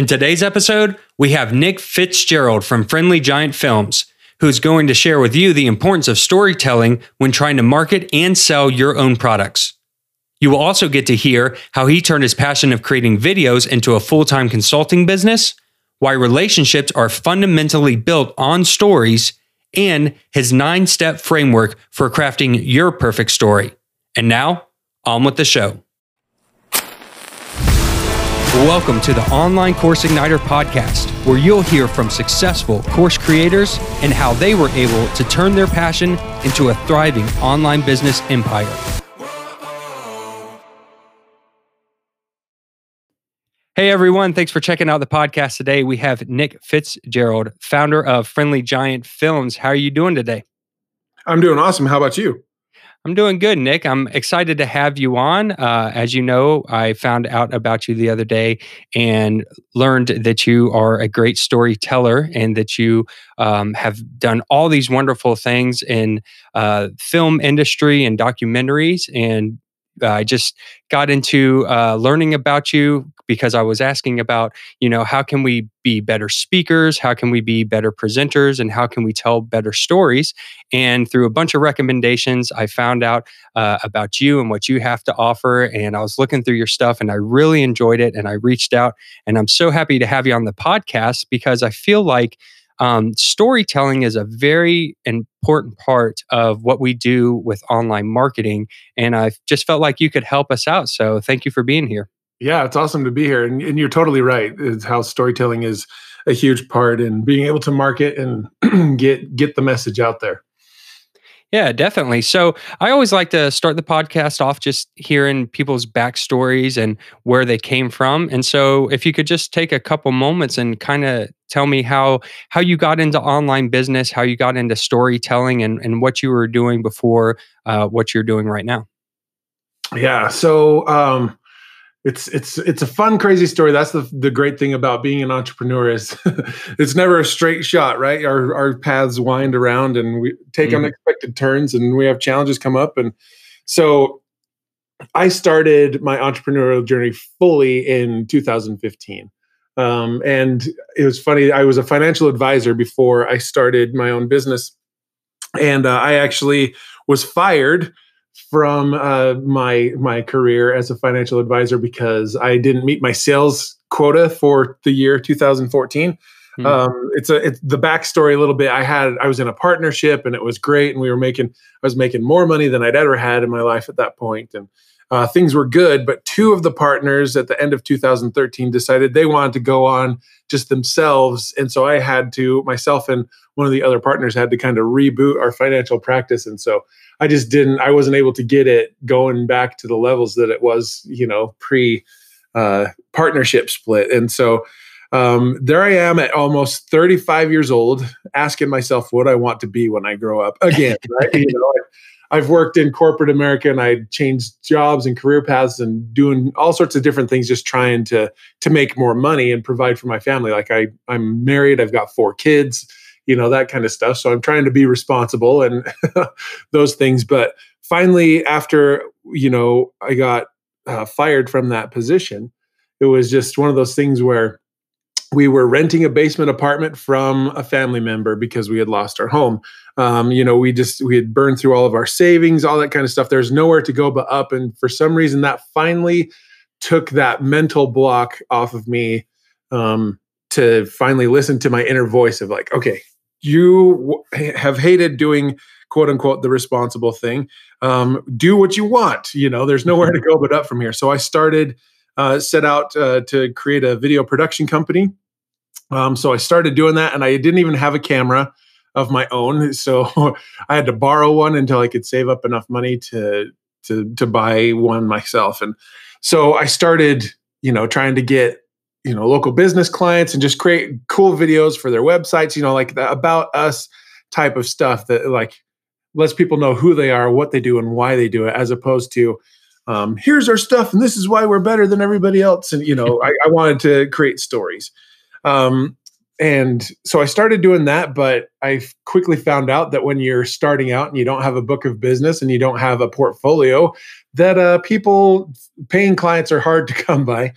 In today's episode, we have Nick Fitzgerald from Friendly Giant Films, who's going to share with you the importance of storytelling when trying to market and sell your own products. You will also get to hear how he turned his passion of creating videos into a full time consulting business, why relationships are fundamentally built on stories, and his nine step framework for crafting your perfect story. And now, on with the show. Welcome to the Online Course Igniter podcast, where you'll hear from successful course creators and how they were able to turn their passion into a thriving online business empire. Hey everyone, thanks for checking out the podcast today. We have Nick Fitzgerald, founder of Friendly Giant Films. How are you doing today? I'm doing awesome. How about you? I'm doing good, Nick. I'm excited to have you on. Uh, as you know, I found out about you the other day and learned that you are a great storyteller and that you um, have done all these wonderful things in uh, film industry and documentaries. And I just got into uh, learning about you because I was asking about, you know, how can we be better speakers? How can we be better presenters? And how can we tell better stories? And through a bunch of recommendations, I found out uh, about you and what you have to offer. And I was looking through your stuff and I really enjoyed it. And I reached out and I'm so happy to have you on the podcast because I feel like um, storytelling is a very important part of what we do with online marketing. And I just felt like you could help us out. So thank you for being here. Yeah, it's awesome to be here. And, and you're totally right. It's how storytelling is a huge part in being able to market and get get the message out there. Yeah, definitely. So I always like to start the podcast off just hearing people's backstories and where they came from. And so if you could just take a couple moments and kind of tell me how how you got into online business, how you got into storytelling and, and what you were doing before uh, what you're doing right now. Yeah. So um it's it's it's a fun crazy story. That's the the great thing about being an entrepreneur is it's never a straight shot right? Our our paths wind around and we take mm-hmm. unexpected turns and we have challenges come up. And so i started my entrepreneurial journey fully in 2015 um, and it was funny i was a financial advisor before i started my own business. And uh, i actually was fired from uh, my my career as a financial advisor because I didn't meet my sales quota for the year 2014. Mm-hmm. Um, it's a it's the backstory a little bit. I had I was in a partnership and it was great, and we were making I was making more money than I'd ever had in my life at that point, and uh, things were good. But two of the partners at the end of 2013 decided they wanted to go on just themselves, and so I had to myself and one of the other partners had to kind of reboot our financial practice, and so I just didn't. I wasn't able to get it going back to the levels that it was, you know, pre uh, partnership split. And so um, there I am at almost 35 years old, asking myself what I want to be when I grow up again. Right? you know, I've worked in corporate America and I changed jobs and career paths and doing all sorts of different things, just trying to to make more money and provide for my family. Like I, I'm married, I've got four kids you know that kind of stuff so i'm trying to be responsible and those things but finally after you know i got uh, fired from that position it was just one of those things where we were renting a basement apartment from a family member because we had lost our home. Um, you know we just we had burned through all of our savings all that kind of stuff. There's nowhere to go but up. And for some reason that finally took that mental block off of me um, to finally listen to my inner voice of like okay you have hated doing quote unquote the responsible thing. Um, do what you want you know there's nowhere to go but up from here. So i started uh, set out uh, to create a video production company um, so i started doing that and i didn't even have a camera of my own so i had to borrow one until i could save up enough money to to to buy one myself. And so i started you know trying to get you know local business clients and just create cool videos for their websites you know like the about us type of stuff that like lets people know who they are what they do and why they do it as opposed to um, here's our stuff and this is why we're better than everybody else and you know I, I, wanted to create stories um, and so i started doing that but i quickly found out that when you're starting out and you don't have a book of business and you don't have a portfolio that uh, people paying clients are hard to come by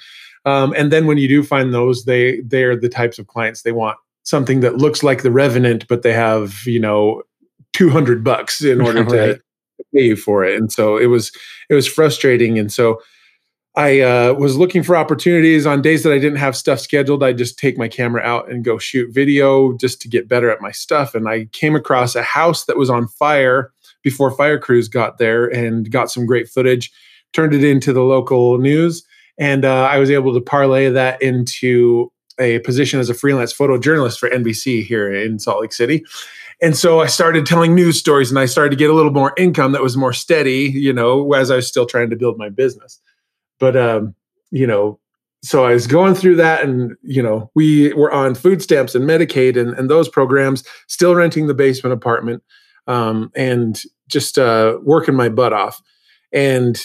Um, and then when you do find those, they they are the types of clients they want something that looks like the Revenant, but they have you know two hundred bucks in order right. to pay you for it. And so it was it was frustrating. And so I uh, was looking for opportunities on days that I didn't have stuff scheduled. I'd just take my camera out and go shoot video just to get better at my stuff. And I came across a house that was on fire before fire crews got there and got some great footage. Turned it into the local news, and uh, I was able to parlay that into a position as a freelance photojournalist for NBC here in Salt Lake City. And so I started telling news stories, and I started to get a little more income that was more steady, you know, as I was still trying to build my business but um, you know, so I was going through that, and you know, we were on food stamps and Medicaid and, and those programs, still renting the basement apartment, um, and just uh, working my butt off. And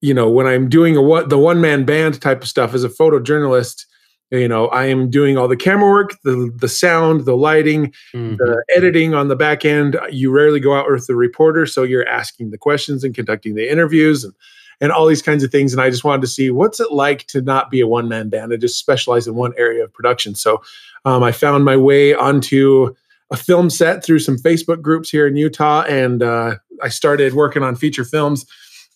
you know, when I'm doing a what the one man band type of stuff as a photojournalist, you know, I am doing all the camera work, the the sound, the lighting, mm-hmm. the editing on the back end. You rarely go out with the reporter, so you're asking the questions and conducting the interviews and and all these kinds of things. And I just wanted to see what's it like to not be a one man band and just specialize in one area of production. So um, I found my way onto a film set through some Facebook groups here in Utah, and uh, I started working on feature films.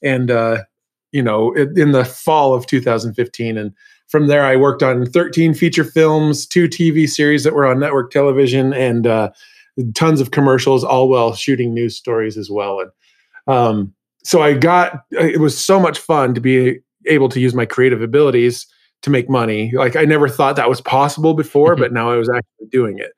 And uh, you know, in the fall of 2015, and from there I worked on 13 feature films, two TV series that were on network television, and uh, tons of commercials, all while shooting news stories as well. And um, so I got it was so much fun to be able to use my creative abilities to make money. Like I never thought that was possible before, mm-hmm. but now I was actually doing it.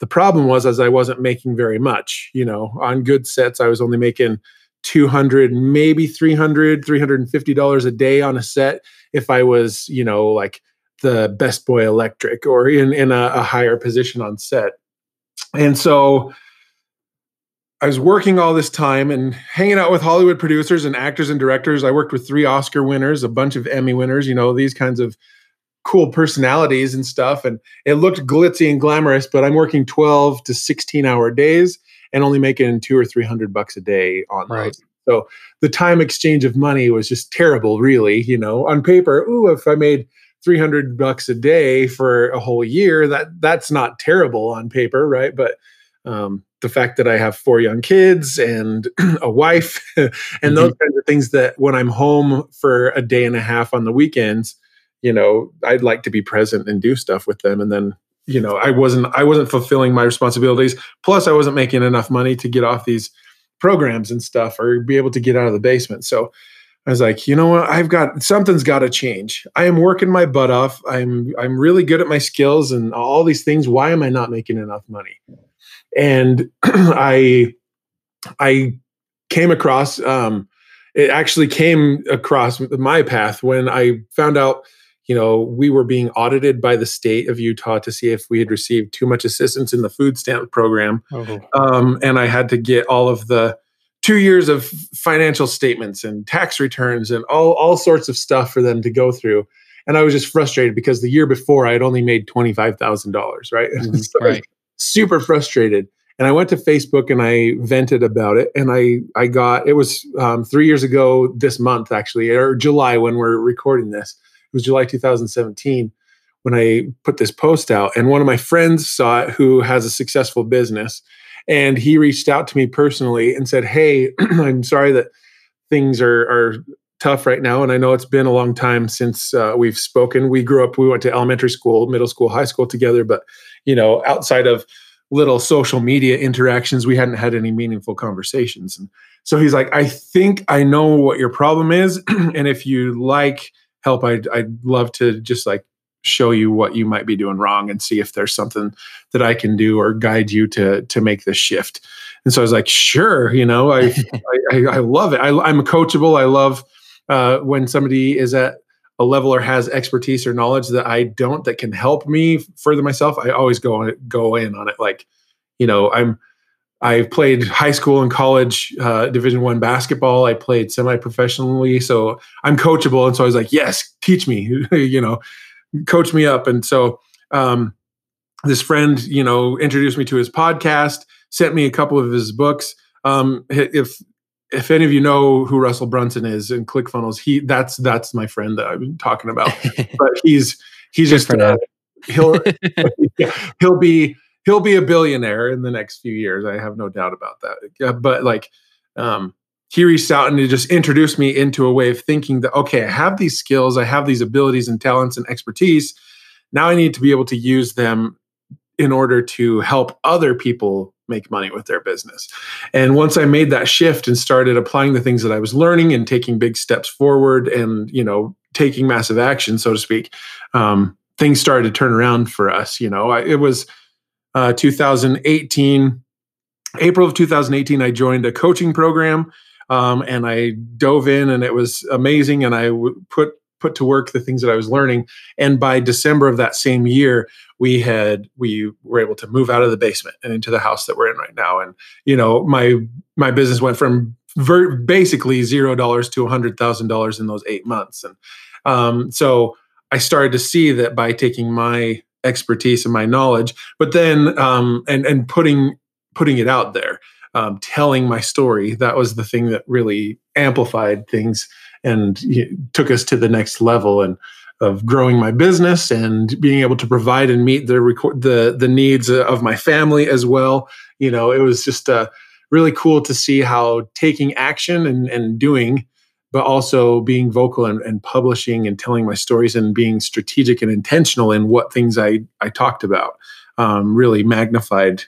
The problem was as I wasn't making very much, you know, on good sets I was only making 200 maybe 300 350 dollars a day on a set if I was, you know, like the best boy electric or in in a, a higher position on set. And so I was working all this time and hanging out with Hollywood producers and actors and directors. I worked with three Oscar winners, a bunch of Emmy winners, you know, these kinds of cool personalities and stuff. And it looked glitzy and glamorous, but I'm working 12 to 16 hour days and only making two or 300 bucks a day on right. those. So the time exchange of money was just terrible, really. You know, on paper, ooh, if I made 300 bucks a day for a whole year, that that's not terrible on paper, right? But um, the fact that I have four young kids and a wife and mm-hmm. those kinds of things that when I'm home for a day and a half on the weekends, you know, I'd like to be present and do stuff with them. And then, you know, I wasn't I wasn't fulfilling my responsibilities. Plus I wasn't making enough money to get off these programs and stuff or be able to get out of the basement. So I was like, you know what? I've got something's got to change. I am working my butt off. I'm I'm really good at my skills and all these things. Why am I not making enough money? And I I came across um, it actually came across my path when I found out you know we were being audited by the state of Utah to see if we had received too much assistance in the food stamp program, oh. um, and I had to get all of the two years of financial statements and tax returns and all all sorts of stuff for them to go through. And I was just frustrated because the year before I had only made twenty five thousand dollars, right? So right super frustrated. And I went to Facebook and I vented about it. And I I got it was um, three years ago this month actually, or July when we're recording this. It was July 2017 when I put this post out. And one of my friends saw it who has a successful business. And he reached out to me personally and said, Hey, I'm sorry that things are, are tough right now. And I know it's been a long time since uh, we've spoken. We grew up, we went to elementary school, middle school, high school together, but you know, outside of little social media interactions, we hadn't had any meaningful conversations. And so he's like, I think I know what your problem is. and if you like help, I'd, I'd love to just like show you what you might be doing wrong and see if there's something that I can do or guide you to, to make this shift. And so I was like, sure, you know, I, I, I, love it. I, I'm coachable. I love uh, when somebody is at a level or has expertise or knowledge that I don't that can help me further myself, I always go on it, go in on it. Like, you know, I'm I played high school and college uh, Division One basketball. I played semi-professionally, so I'm coachable. And so I was like, "Yes, teach me," you know, coach me up. And so um, this friend, you know, introduced me to his podcast, sent me a couple of his books. Um, if if any of you know who Russell Brunson is in ClickFunnels, he that's that's my friend that I've been talking about. but he's he's just uh, he'll he'll be he'll be a billionaire in the next few years. I have no doubt about that. But like, um, he reached out and he just introduced me into a way of thinking that okay, I have these skills, I have these abilities and talents and expertise. Now I need to be able to use them in order to help other people make money with their business. And once I made that shift and started applying the things that I was learning and taking big steps forward and, you know, taking massive action, so to speak, um, things started to turn around for us. You know, I, it was uh, 2018, April of 2018, I joined a coaching program um, and I dove in and it was amazing. And I w- put put to work the things that I was learning. And by December of that same year, we had we were able to move out of the basement and into the house that we're in right now. And you know, my my business went from ver- basically zero dollars to a hundred thousand dollars in those eight months. And um, so I started to see that by taking my expertise and my knowledge, but then um, and and putting putting it out there, um, telling my story, that was the thing that really amplified things and took us to the next level and of growing my business and being able to provide and meet the the the needs of my family as well. You know, it was just uh, really cool to see how taking action and, and doing, but also being vocal and, and publishing and telling my stories and being strategic and intentional in what things I I talked about um, really magnified,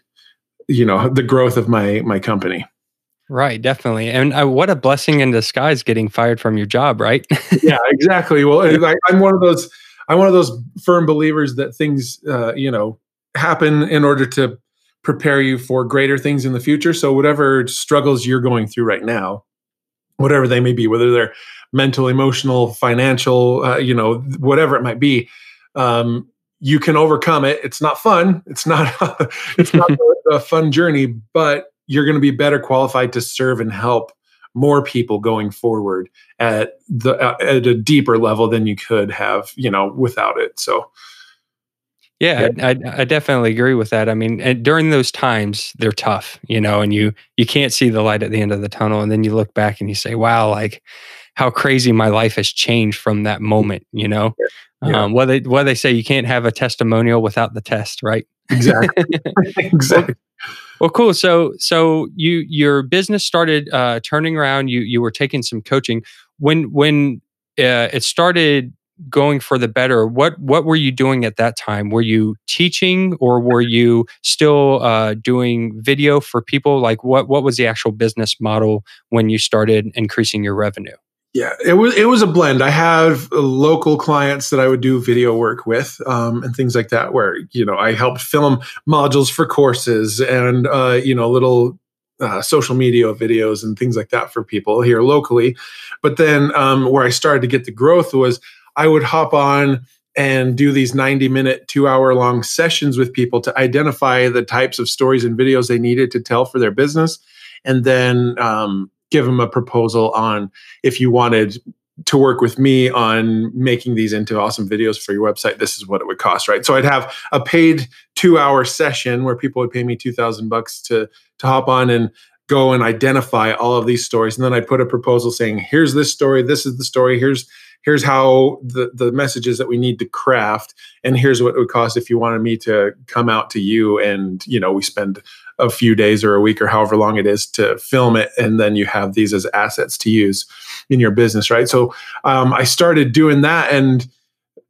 you know, the growth of my my company. Right, definitely. And uh, what a blessing in disguise getting fired from your job, right? yeah, exactly. Well, I, am one of those I'm one of those firm believers that things uh, you know happen in order to prepare you for greater things in the future. So whatever struggles you're going through right now, whatever they may be, whether they're mental, emotional, financial, uh, you know, whatever it might be, um, you can overcome it. It's not fun. It's not. it's not a fun journey, but you're going to be better qualified to serve and help more people going forward at the at a deeper level than you could have you know without it so yeah, I, I, definitely agree with that. I mean, during those times, they're tough, you know, and you you can't see the light at the end of the tunnel, and then you look back and you say, "Wow, like how crazy my life has changed from that moment." You know, yeah. um, what they what they say, you can't have a testimonial without the test, right? Exactly. exactly. Well, cool. So, so you your business started uh, turning around. You you were taking some coaching. When when uh, it started going for the better, what what were you doing at that time? Were you teaching, or were you still uh, doing video for people? Like, what what was the actual business model when you started increasing your revenue? Yeah, it was it was a blend. I have local clients that I would do video work with um, and things like that, where you know I helped film modules for courses and uh, you know little uh, social media videos and things like that for people here locally. But then um, where I started to get the growth was I would hop on and do these 90 minute, two hour long sessions with people to identify the types of stories and videos they needed to tell for their business. And then um, give them a proposal on if you wanted to work with me on making these into awesome videos for your website this is what it would cost right? So i'd have a paid two hour session where people would pay me 2000 bucks to to hop on and go and identify all of these stories. And then i put a proposal saying here's this story this is the story here's here's how the the messages that we need to craft and here's what it would cost if you wanted me to come out to you and you know we spend a few days or a week or however long it is to film it and then you have these as assets to use in your business right? So um, i started doing that and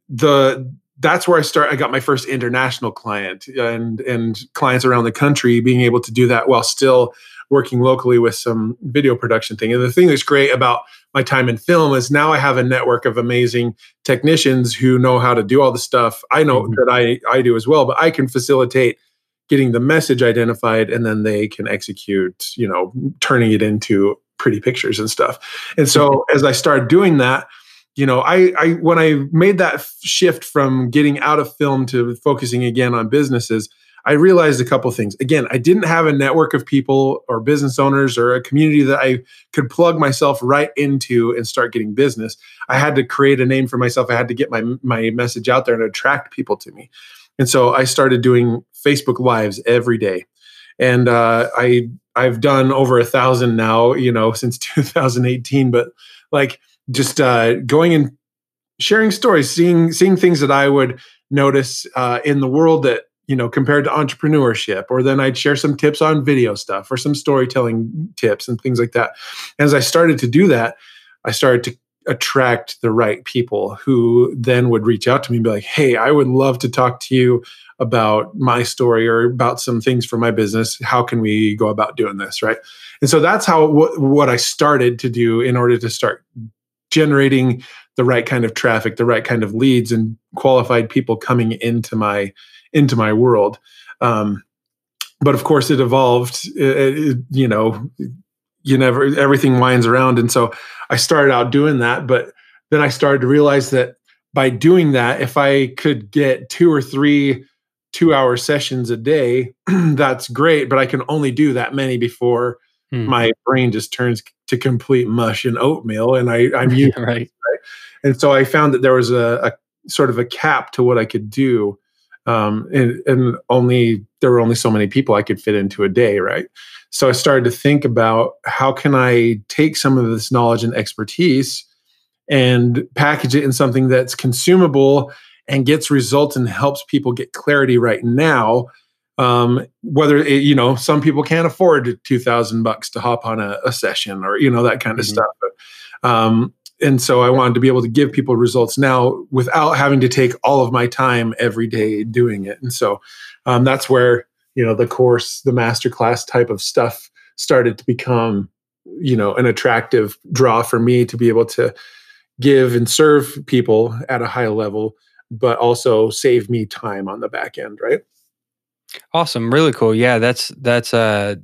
the that's where i start i got my first international client and and clients around the country being able to do that while still working locally with some video production thing. And the thing that's great about my time in film is now i have a network of amazing technicians who know how to do all the stuff. I know mm-hmm. that i i do as well but i can facilitate getting the message identified and then they can execute you know turning it into pretty pictures and stuff. And so as i started doing that you know I, I when i made that shift from getting out of film to focusing again on businesses i realized a couple things. Again i didn't have a network of people or business owners or a community that i could plug myself right into and start getting business. I had to create a name for myself. I had to get my my message out there and attract people to me and so I started doing Facebook Lives every day. and uh, I I've done over a thousand now, you know, since 2018. But like just uh, going and sharing stories, seeing seeing things that I would notice uh, in the world that you know compared to entrepreneurship, or then I'd share some tips on video stuff or some storytelling tips and things like that. As I started to do that, I started to attract the right people who then would reach out to me and be like, "Hey, I would love to talk to you about my story or about some things for my business. How can we go about doing this? Right? And so that's how what, i started to do in order to start generating the right kind of traffic the right kind of leads and qualified people coming into my into my world. Um, but of course it evolved it, it, you know you never everything winds around and so i started out doing that but then i started to realize that by doing that if i could get two or three two hour sessions a day, that's great, but I can only do that many before hmm. my brain just turns to complete mush and oatmeal. And I, I'm used right. right. And so I found that there was a, a, sort of a cap to what I could do. Um, and, and only there were only so many people I could fit into a day, right? So I started to think about how can I take some of this knowledge and expertise and package it in something that's consumable and gets results and helps people get clarity right now. Um, whether it, you know some people can't afford two thousand bucks to hop on a, a, session or you know that kind of mm-hmm. stuff. But, um, and so I wanted to be able to give people results now without having to take all of my time every day doing it. And so um, that's where you know the course, the masterclass type of stuff started to become you know an attractive draw for me to be able to give and serve people at a high level but also save me time on the back end, right? Awesome, really cool. Yeah, that's that's uh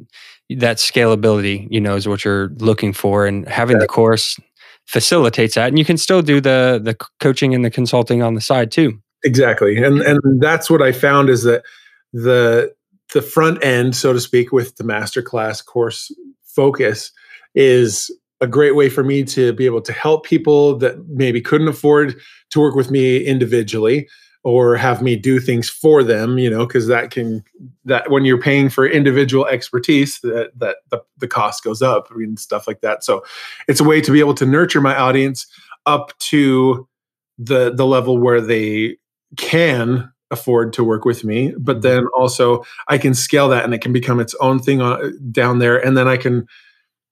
that scalability, you know, is what you're looking for and having the course facilitates that and you can still do the the coaching and the consulting on the side too. Exactly. And and that's what I found is that the the front end, so to speak, with the masterclass course focus is a great way for me to be able to help people that maybe couldn't afford to work with me individually or have me do things for them you know because that can that when you're paying for individual expertise that that the, the cost goes up and stuff like that. So it's a way to be able to nurture my audience up to the the level where they can afford to work with me but mm-hmm. then also i can scale that and it can become its own thing on, down there and then i can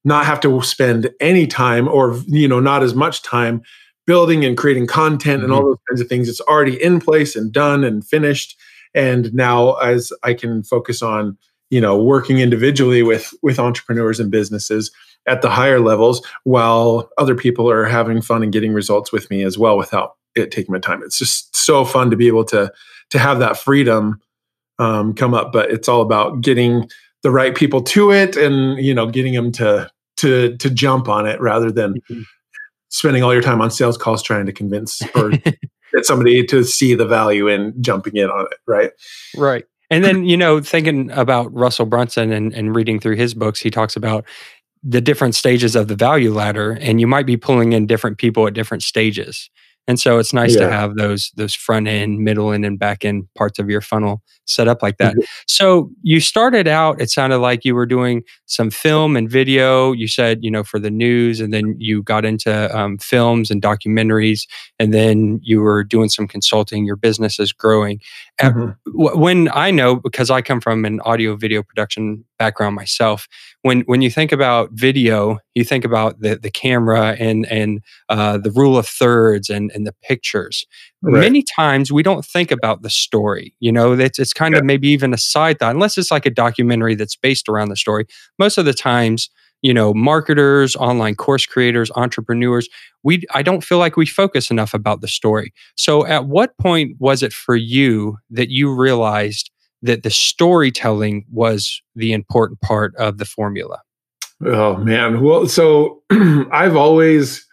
not have to spend any time or you know not as much time building and creating content mm-hmm. and all mm-hmm. those kinds of things it's already in place and done and finished and now as i can focus on you know working individually with with entrepreneurs and businesses at the higher levels while other people are having fun and getting results with me as well without it taking my time it's just so fun to be able to to have that freedom um, come up but it's all about getting the right people to it and you know getting them to to to jump on it rather than mm-hmm. spending all your time on sales calls trying to convince or get somebody to see the value in jumping in on it right? Right. And then you know thinking about russell brunson and, and reading through his books he talks about the different stages of the value ladder and you might be pulling in different people at different stages and so it's nice yeah. to have those those front end, middle end, and back end parts of your funnel set up like that. Mm-hmm. So you started out, it sounded like you were doing some film and video. You said, you know, for the news, and then you got into um, films and documentaries, and then you were doing some consulting. Your business is growing. Mm-hmm. When I know, because I come from an audio video production background myself, when when you think about video, you think about the the camera and and uh, the rule of thirds and and the pictures. Right. Many times we don't think about the story. You know, it's it's kind yeah. of maybe even a side thought, unless it's like a documentary that's based around the story. Most of the times, you know, marketers, online course creators, entrepreneurs, we I don't feel like we focus enough about the story. So, at what point was it for you that you realized? that the storytelling was the important part of the formula. Oh man. Well, so I've always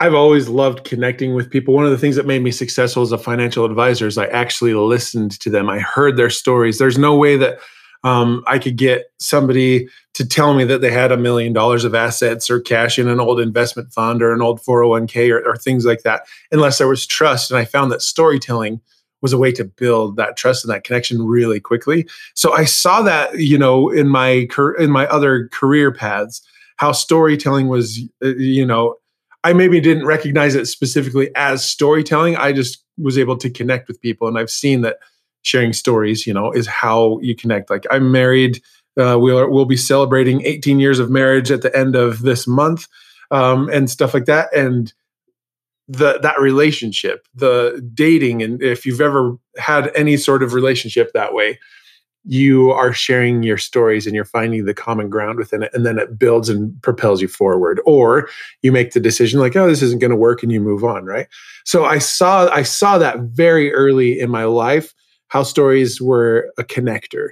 I've always loved connecting with people. One of the things that made me successful as a financial advisor is I actually listened to them. I heard their stories. There's no way that um, I could get somebody to tell me that they had a million dollars of assets or cash in an old investment fund or an old 401k or, or things like that, unless there was trust. And I found that storytelling was a way to build that trust and that connection really quickly. So I saw that, you know, in my in my other career paths, how storytelling was, uh, you know, I maybe didn't recognize it specifically as storytelling. I just was able to connect with people, and I've seen that sharing stories, you know, is how you connect. Like I'm married. Uh, we'll we'll be celebrating 18 years of marriage at the end of this month, um, and stuff like that. And the that relationship, the dating, and if you've ever had any sort of relationship that way, you are sharing your stories and you're finding the common ground within it and then it builds and propels you forward or you make the decision like oh this isn't going to work and you move on right so i saw i saw that very early in my life how stories were a connector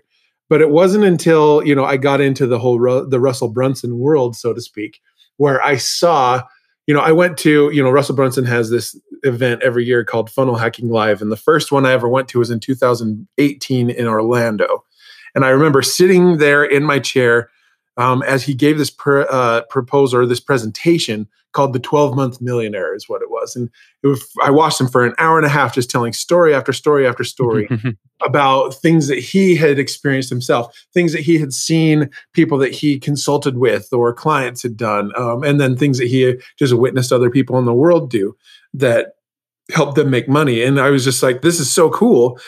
but it wasn't until you know i got into the whole Ru- the russell brunson world so to speak where i saw you know, I went to, you know, Russell Brunson has this event every year called Funnel Hacking Live. And the first one I ever went to was in 2018 in Orlando. And I remember sitting there in my chair um, as he gave this uh, proposal or this presentation called the 12 month millionaire is what it was and it was, i watched him for an hour and a half just telling story after story after story about things that he had experienced himself things that he had seen people that he consulted with or clients had done um, and then things that he just witnessed other people in the world do that helped them make money and i was just like this is so cool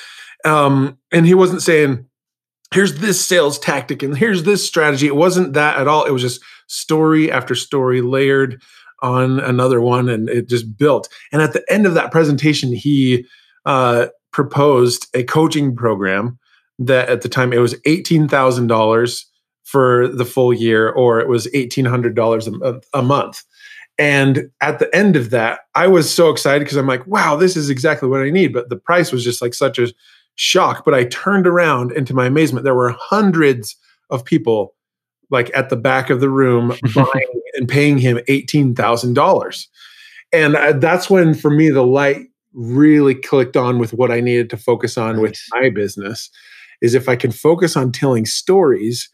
um, and he wasn't saying here's this sales tactic and here's this strategy. It wasn't that at all. It was just story after story layered on another one and it just built. And at the end of that presentation, he uh, proposed a coaching program that at the time it was $18,000 for the full year or it was $1,800 a, a month. And at the end of that, I was so excited because I'm like, wow, this is exactly what I need. But the price was just like such a shock. But I turned around and to my amazement, there were hundreds of people like at the back of the room buying and paying him $18,000. And that's when, for me, the light really clicked on with what I needed to focus on nice. with my business is if I can focus on telling stories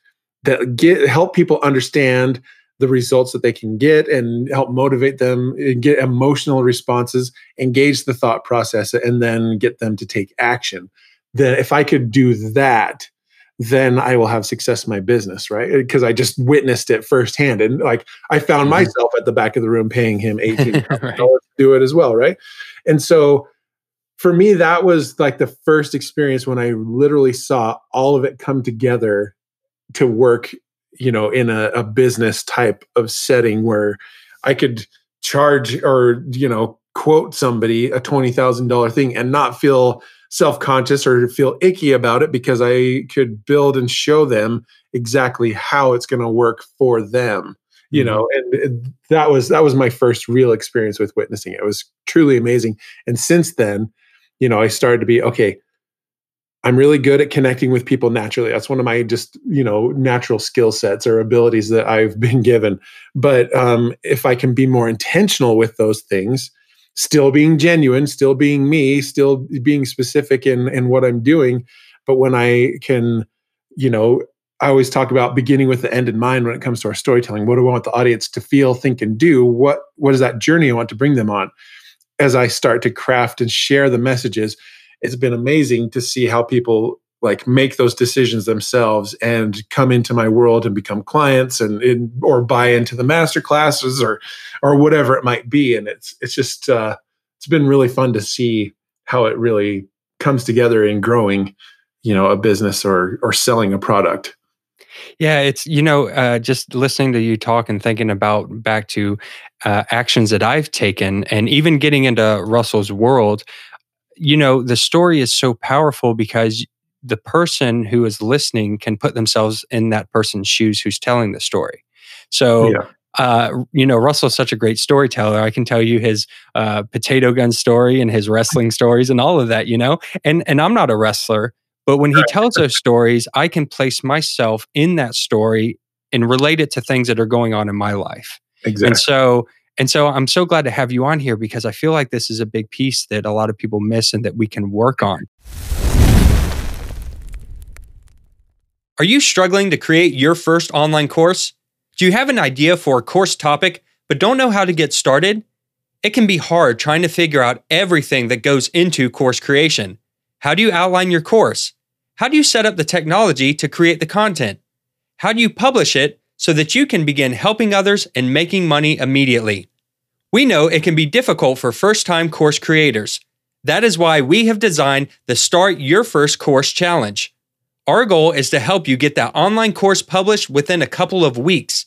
that get help people understand the results that they can get and help motivate them and get emotional responses engage the thought process and then get them to take action then if i could do that then I will have success in my business, right? Because I just witnessed it firsthand. And like I found mm-hmm. myself at the back of the room paying him $18 right. to do it as well, right? And so for me, that was like the first experience when I literally saw all of it come together to work, you know, in a, a business type of setting where I could charge or, you know, quote somebody a $20,000 thing and not feel self-conscious or feel icky about it because I could build and show them exactly how it's going to work for them you mm-hmm. know and, and that was that was my first real experience with witnessing it was truly amazing and since then you know i started to be okay i'm really good at connecting with people naturally. That's one of my just you know natural skill sets or abilities that i've been given. But um, if i can be more intentional with those things still being genuine, still being me, still being specific in in what I'm doing. But when I can, you know, I always talk about beginning with the end in mind when it comes to our storytelling. What do I want the audience to feel, think, and do? What what is that journey I want to bring them on? As I start to craft and share the messages, it's been amazing to see how people like make those decisions themselves and come into my world and become clients and, or buy into the master classes or or whatever it might be and it's it's just uh, it's been really fun to see how it really comes together in growing you know a business or or selling a product yeah, it's you know uh, just listening to you talk and thinking about back to uh, actions that I've taken, and even getting into Russell's world. You know, the story is so powerful because the person who is listening can put themselves in that person's shoes who's telling the story. So, yeah. uh, you know, Russell's such a great storyteller. I can tell you his uh, potato gun story and his wrestling stories and all of that. You know, and and I'm not a wrestler, but when he tells those stories, I can place myself in that story and relate it to things that are going on in my life. Exactly. And so and so I'm so glad to have you on here because I feel like this is a big piece that a lot of people miss and that we can work on. Are you struggling to create your first online course? Do you have an idea for a course topic but don't know how to get started? It can be hard trying to figure out everything that goes into course creation. How do you outline your course? How do you set up the technology to create the content? How do you publish it so that you can begin helping others and making money immediately? We know it can be difficult for first time course creators. That is why we have designed the Start Your First Course Challenge. Our goal is to help you get that online course published within a couple of weeks.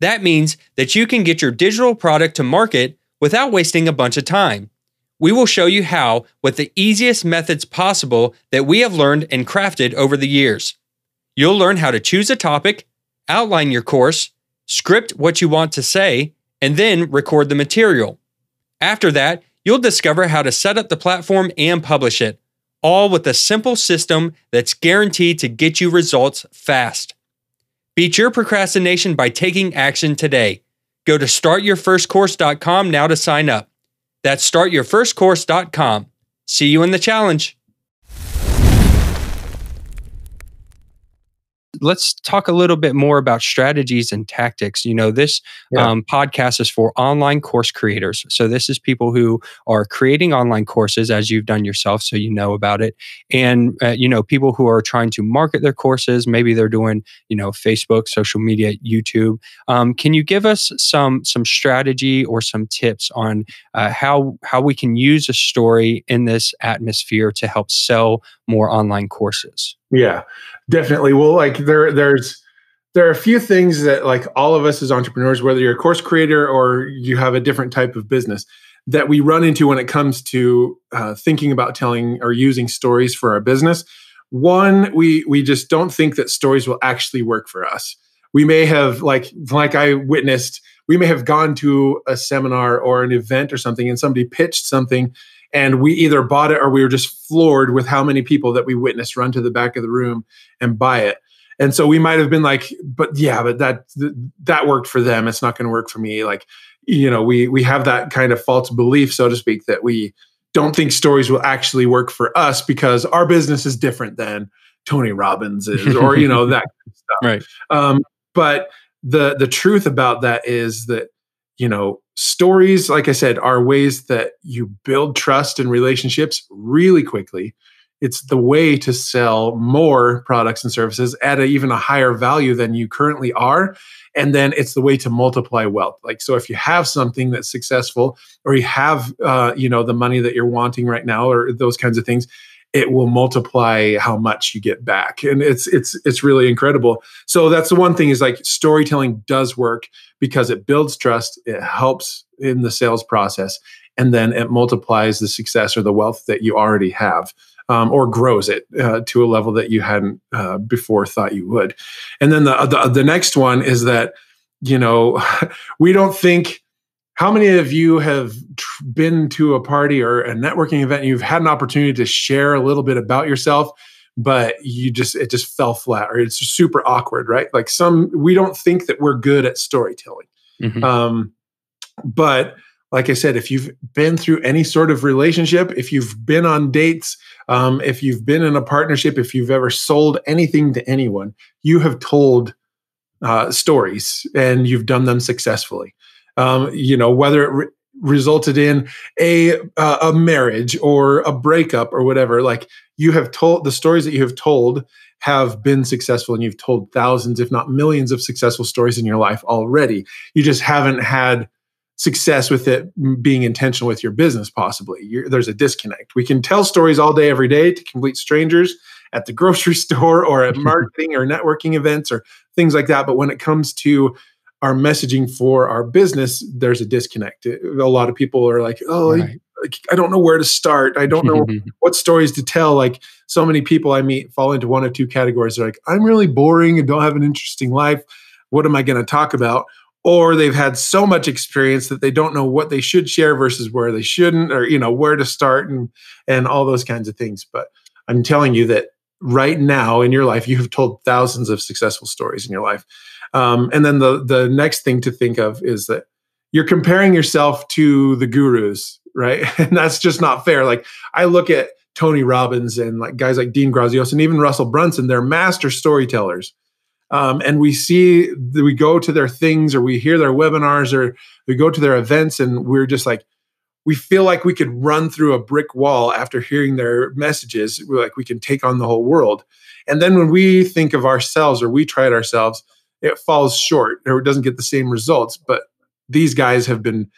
That means that you can get your digital product to market without wasting a bunch of time. We will show you how with the easiest methods possible that we have learned and crafted over the years. You'll learn how to choose a topic, outline your course, script what you want to say, and then record the material. After that, you'll discover how to set up the platform and publish it, all with a simple system that's guaranteed to get you results fast. Beat your procrastination by taking action today. Go to startyourfirstcourse.com now to sign up. That's startyourfirstcourse.com. See you in the challenge. Let's talk a little bit more about strategies and tactics. You know, this yeah. um, podcast is for online course creators. So, this is people who are creating online courses as you've done yourself, so you know about it. And, uh, you know, people who are trying to market their courses, maybe they're doing, you know, Facebook, social media, YouTube. Um, can you give us some some strategy or some tips on uh, how how we can use a story in this atmosphere to help sell more online courses? Yeah, definitely. Well, like there, there's there are a few things that like all of us as entrepreneurs, whether you're a course creator or you have a different type of business, that we run into when it comes to uh, thinking about telling or using stories for our business. One, we we just don't think that stories will actually work for us. We may have like like I witnessed, we may have gone to a seminar or an event or something, and somebody pitched something and we either bought it or we were just floored with how many people that we witnessed run to the back of the room and buy it. And so we might have been like but yeah but that that worked for them. It's not going to work for me. Like you know we we have that kind of false belief so to speak that we don't think stories will actually work for us because our business is different than tony robbins is or you know that kind of stuff. Right. Um, but the the truth about that is that you know stories like i said are ways that you build trust and relationships really quickly. It's the way to sell more products and services at a, even a higher value than you currently are and then it's the way to multiply wealth. Like so if you have something that's successful or you have uh, you know the money that you're wanting right now or those kinds of things it will multiply how much you get back. And it's it's it's really incredible. So that's the one thing is like storytelling does work because it builds trust it helps in the sales process and then it multiplies the success or the wealth that you already have um, or grows it uh, to a level that you hadn't uh, before thought you would. And then the, the the next one is that you know we don't think how many of you have tr- been to a party or a networking event and you've had an opportunity to share a little bit about yourself but you just it just fell flat or it's super awkward right? Like some we don't think that we're good at storytelling. Mm-hmm. um, but like i said if you've been through any sort of relationship if you've been on dates um, if you've been in a partnership if you've ever sold anything to anyone you have told uh, stories and you've done them successfully um, you know, whether it re- resulted in a uh, a marriage or a breakup or whatever. Like you have told the stories that you have told have been successful, and you've told thousands, if not millions, of successful stories in your life already. You just haven't had success with it being intentional with your business possibly You're, there's a disconnect we can tell stories all day every day to complete strangers at the grocery store or at marketing or networking events or things like that but when it comes to our messaging for our business, there's a disconnect. A lot of people are like, oh, right. I, I don't know where to start. I don't know what stories to tell. Like so many people I meet fall into one of two categories. They're like, I'm really boring and don't have an interesting life. What am I going to talk about? Or they've had so much experience that they don't know what they should share versus where they shouldn't, or you know where to start and and all those kinds of things. But I'm telling you that right now in your life, you have told thousands of successful stories in your life um, and then the the next thing to think of is that you're comparing yourself to the gurus, right? And that's just not fair. Like I look at Tony Robbins and like guys like Dean Graziosi and even Russell Brunson, they're master storytellers. Um, and we see we go to their things or we hear their webinars or we go to their events and we're just like we feel like we could run through a brick wall after hearing their messages. We're like we can take on the whole world. And then when we think of ourselves or we try it ourselves, it falls short or it doesn't get the same results. But these guys have been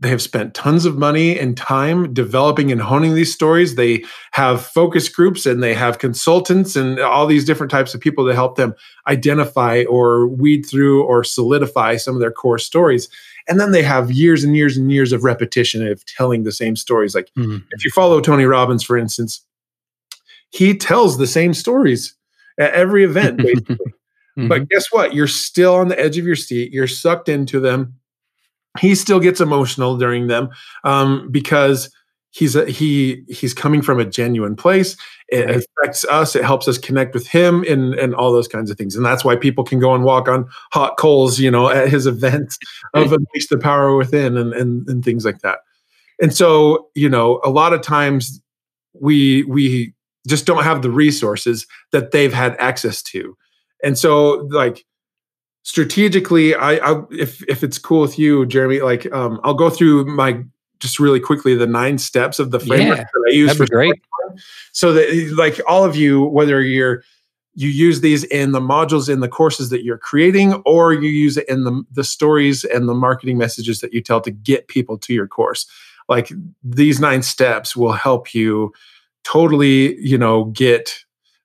they have spent tons of money and time developing and honing these stories. They have focus groups and they have consultants and all these different types of people to help them identify or weed through or solidify some of their core stories. And then they have years and years and years of repetition of telling the same stories. Like mm-hmm. if you follow Tony Robbins, for instance, he tells the same stories at every event, basically. Mm-hmm. But guess what? You're still on the edge of your seat. You're sucked into them he still gets emotional during them um, because he's a, he he's coming from a genuine place it right. affects us it helps us connect with him and and all those kinds of things and that's why people can go and walk on hot coals you know at his events of unleash the power within and, and and things like that and so you know a lot of times we we just don't have the resources that they've had access to and so like strategically I, I if if it's cool with you jeremy like um i'll go through my just really quickly the nine steps of the framework yeah, that i use for great. so that like all of you whether you're you use these in the modules in the courses that you're creating or you use it in the, the stories and the marketing messages that you tell to get people to your course like these nine steps will help you totally you know get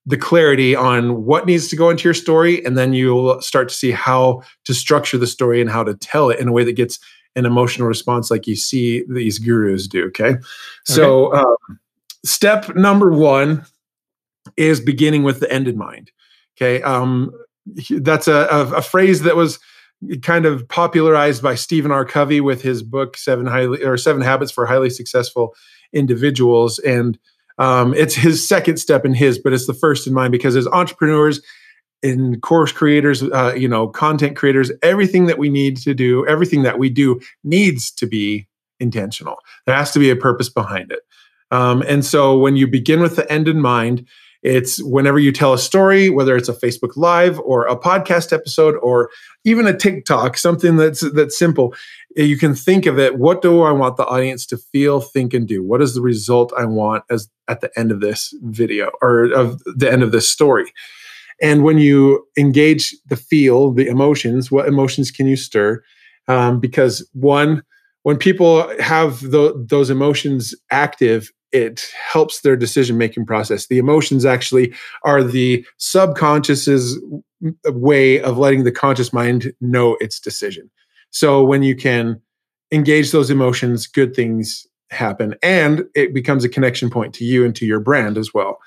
the clarity on what needs to go into your story and then you'll start to see how to structure the story and how to tell it in a way that gets an emotional response like you see these gurus do okay, okay. so um, step number one is beginning with the end in mind okay um, that's a, a, a phrase that was kind of popularized by Stephen R. Covey with his book Seven Highly or Seven Habits for Highly Successful Individuals. And um, it's his second step in his, but it's the first in mine because as entrepreneurs and course creators, uh, you know, content creators, everything that we need to do, everything that we do needs to be intentional. There has to be a purpose behind it. Um, and so when you begin with the end in mind, it's whenever you tell a story, whether it's a Facebook Live or a podcast episode or even a TikTok, something that's that's simple. You can think of it. What do I want the audience to feel, think, and do? What is the result I want as at the end of this video or of the end of this story? And when you engage the feel, the emotions, what emotions can you stir? Um, because one, when people have the, those emotions active, it helps their decision making process. The emotions actually are the subconscious's way of letting the conscious mind know its decision. So when you can engage those emotions, good things happen and it becomes a connection point to you and to your brand as well.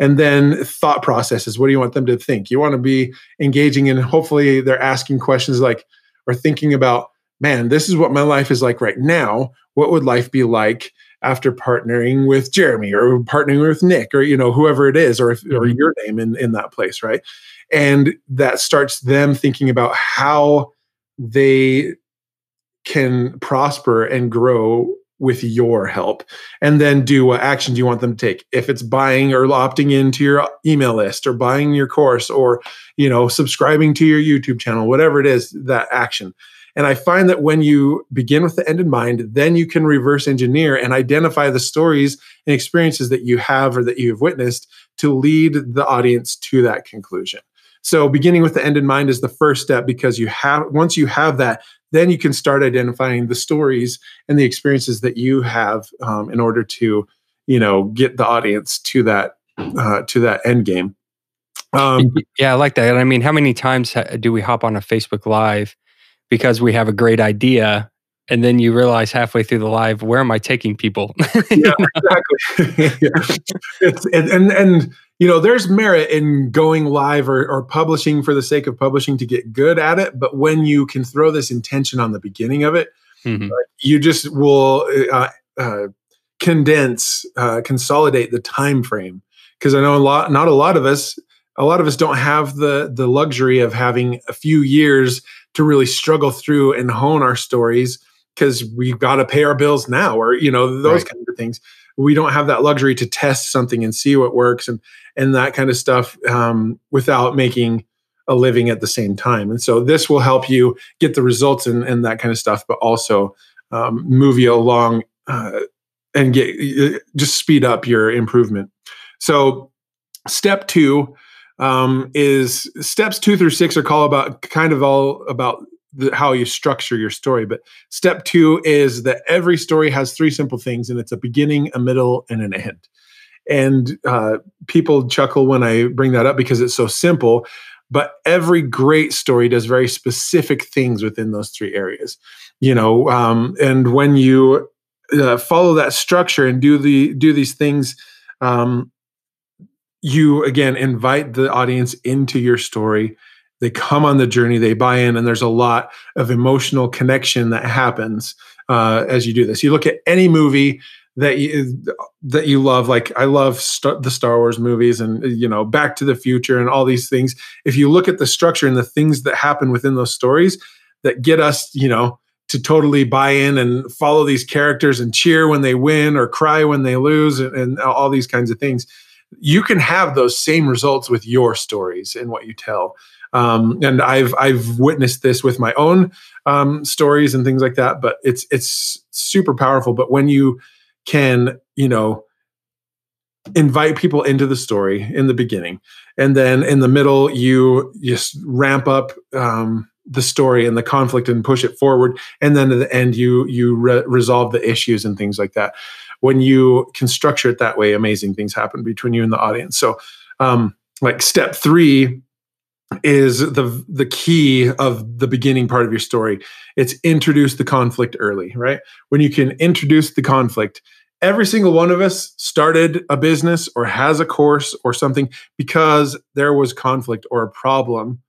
And then thought processes. What do you want them to think? You want to be engaging and hopefully they're asking questions like or thinking about, man, this is what my life is like right now. What would life be like? after partnering with Jeremy or partnering with Nick or you know whoever it is or if, or mm-hmm. your name in in that place right and that starts them thinking about how they can prosper and grow with your help. And then do what actions you want them to take. If it's buying or opting into your email list or buying your course or you know subscribing to your youtube channel whatever it is that action. And I find that when you begin with the end in mind, then you can reverse engineer and identify the stories and experiences that you have or that you have witnessed to lead the audience to that conclusion. So beginning with the end in mind is the first step because you have once you have that, then you can start identifying the stories and the experiences that you have um, in order to, you know, get the audience to that uh, to that end game. Um, yeah, I like that. I mean, how many times do we hop on a Facebook Live because we have a great idea and then you realize halfway through the live where am i taking people yeah exactly it's, and, and and you know there's merit in going live or, or publishing for the sake of publishing to get good at it but when you can throw this intention on the beginning of it mm-hmm. uh, you just will uh, uh, condense uh, consolidate the time frame because i know a lot not a lot of us a lot of us don't have the the luxury of having a few years to really struggle through and hone our stories because we've got to pay our bills now or you know those right. kinds of things we don't have that luxury to test something and see what works and and that kind of stuff um, without making a living at the same time and so this will help you get the results and, and that kind of stuff but also um, move you along uh, and get just speed up your improvement. So step two um, is steps two through six are called about kind of all about the, how you structure your story. But step two is that every story has three simple things, and it's a beginning, a middle, and an end. And uh, people chuckle when I bring that up because it's so simple. But every great story does very specific things within those three areas, you know. Um, and when you uh, follow that structure and do the do these things, um, you again invite the audience into your story they come on the journey they buy in and there's a lot of emotional connection that happens uh, as you do this you look at any movie that you that you love like i love Star, the star wars movies and you know back to the future and all these things if you look at the structure and the things that happen within those stories that get us you know to totally buy in and follow these characters and cheer when they win or cry when they lose and, and all these kinds of things you can have those same results with your stories and what you tell. Um, and I've I've witnessed this with my own um, stories and things like that. But it's it's super powerful. But when you can, you know, invite people into the story in the beginning, and then in the middle, you just ramp up um, the story and the conflict and push it forward, and then at the end, you you re- resolve the issues and things like that when you can structure it that way, amazing things happen between you and the audience. So, um, like step three is the the key of the beginning part of your story. It's introduce the conflict early, right? When you can introduce the conflict, every single one of us started a business or has a course or something because there was conflict or a problem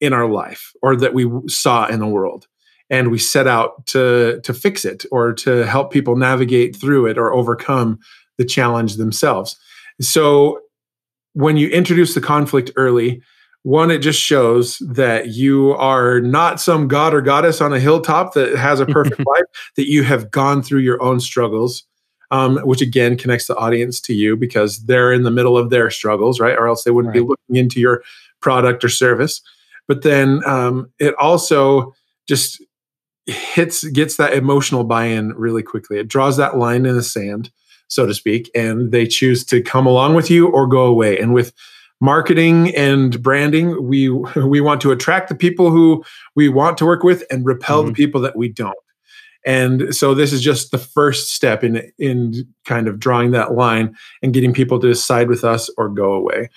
in our life or that we saw in the world and we set out to to fix it or to help people navigate through it or overcome the challenge themselves so when you introduce the conflict early one it just shows that you are not some god or goddess on a hilltop that has a perfect life that you have gone through your own struggles um, which again connects the audience to you because they're in the middle of their struggles right or else they wouldn't right. be looking into your product or service but then um, it also just hits gets that emotional buy-in really quickly. It draws that line in the sand, so to speak, and they choose to come along with you or go away. And with marketing and branding, we we want to attract the people who we want to work with and repel mm-hmm. the people that we don't. And so this is just the first step in in kind of drawing that line and getting people to side with us or go away.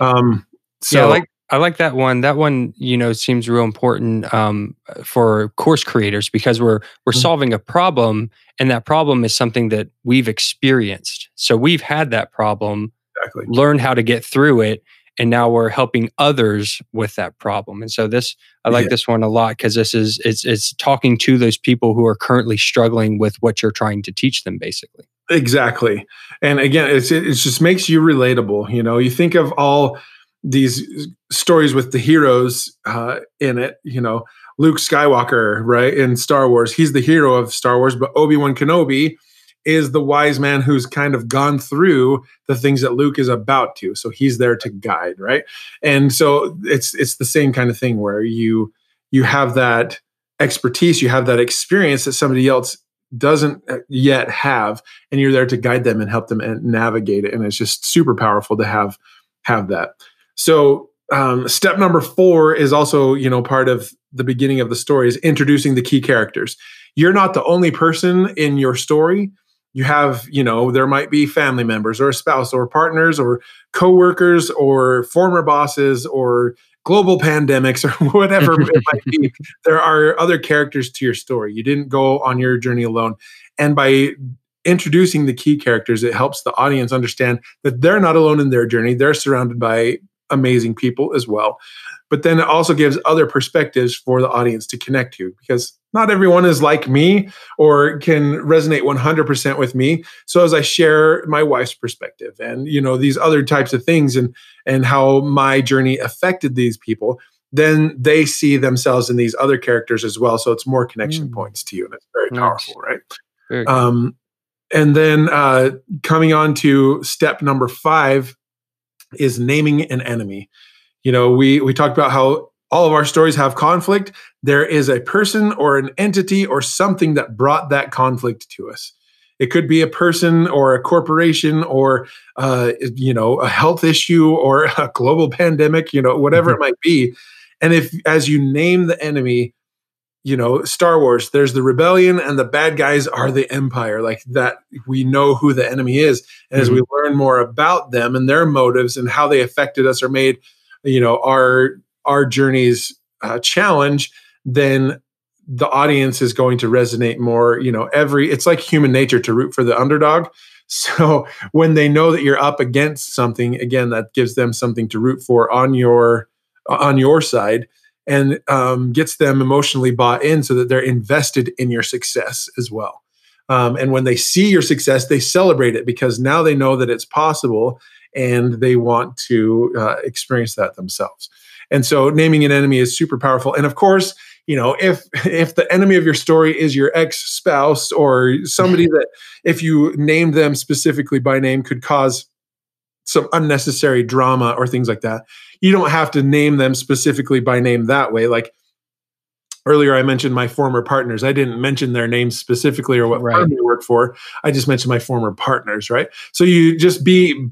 Um, so yeah, like I like that one. That one, you know, seems real important um, for course creators because we're we're mm-hmm. solving a problem, and that problem is something that we've experienced. So we've had that problem, exactly. learn how to get through it, and now we're helping others with that problem. And so this, I like yeah. this one a lot because this is it's it's talking to those people who are currently struggling with what you're trying to teach them, basically. Exactly, and again, it's it just makes you relatable. You know, you think of all these stories with the heroes uh, in it. You know, Luke Skywalker, right in Star Wars, he's the hero of Star Wars, but Obi Wan Kenobi is the wise man who's kind of gone through the things that Luke is about to. So he's there to guide, right? And so it's it's the same kind of thing where you you have that expertise, you have that experience that somebody else doesn't uh, yet have and you're there to guide them and help them and navigate it and it's just super powerful to have have that so um, step number four is also, you know, part of the beginning of the story is introducing the key characters. You're not the only person in your story. You have, you know, there might be family members or a spouse or partners or coworkers or former bosses or global pandemics or whatever it might be. There are other characters to your story. You didn't go on your journey alone. And by introducing the key characters, it helps the audience understand that they're not alone in their journey. They're surrounded by amazing people as well. But then it also gives other perspectives for the audience to connect to because not everyone is like me or can resonate 100% with me. So as I share my wife's perspective and you know these other types of things and and how my journey affected these people, then they see themselves in these other characters as well. So it's more connection mm. points to you, and it's very nice. powerful, right? Very um, and then uh, coming on to step number five is naming an enemy. You know, we we talked about how all of our stories have conflict. There is a person or an entity or something that brought that conflict to us. It could be a person or a corporation or uh, you know a health issue or a global pandemic. You know whatever mm-hmm. it might be. And if as you name the enemy, you know Star Wars, there's the rebellion and the bad guys are the empire. Like that, we know who the enemy is. And mm-hmm. as we learn more about them and their motives and how they affected us or made you know our our journeys uh, challenge, then the audience is going to resonate more you know every it's like human nature to root for the underdog. So when they know that you're up against something again that gives them something to root for on your on your side and um, gets them emotionally bought in so that they're invested in your success as well. Um, and when they see your success they celebrate it because now they know that it's possible and they want to uh, experience that themselves. And so naming an enemy is super powerful. And of course you know if if the enemy of your story is your ex spouse or somebody that if you named them specifically by name could cause some unnecessary drama or things like that you don't have to name them specifically by name that way. Like earlier i mentioned my former partners. I didn't mention their names specifically or what right. firm they work for. I just mentioned my former partners right? So you just be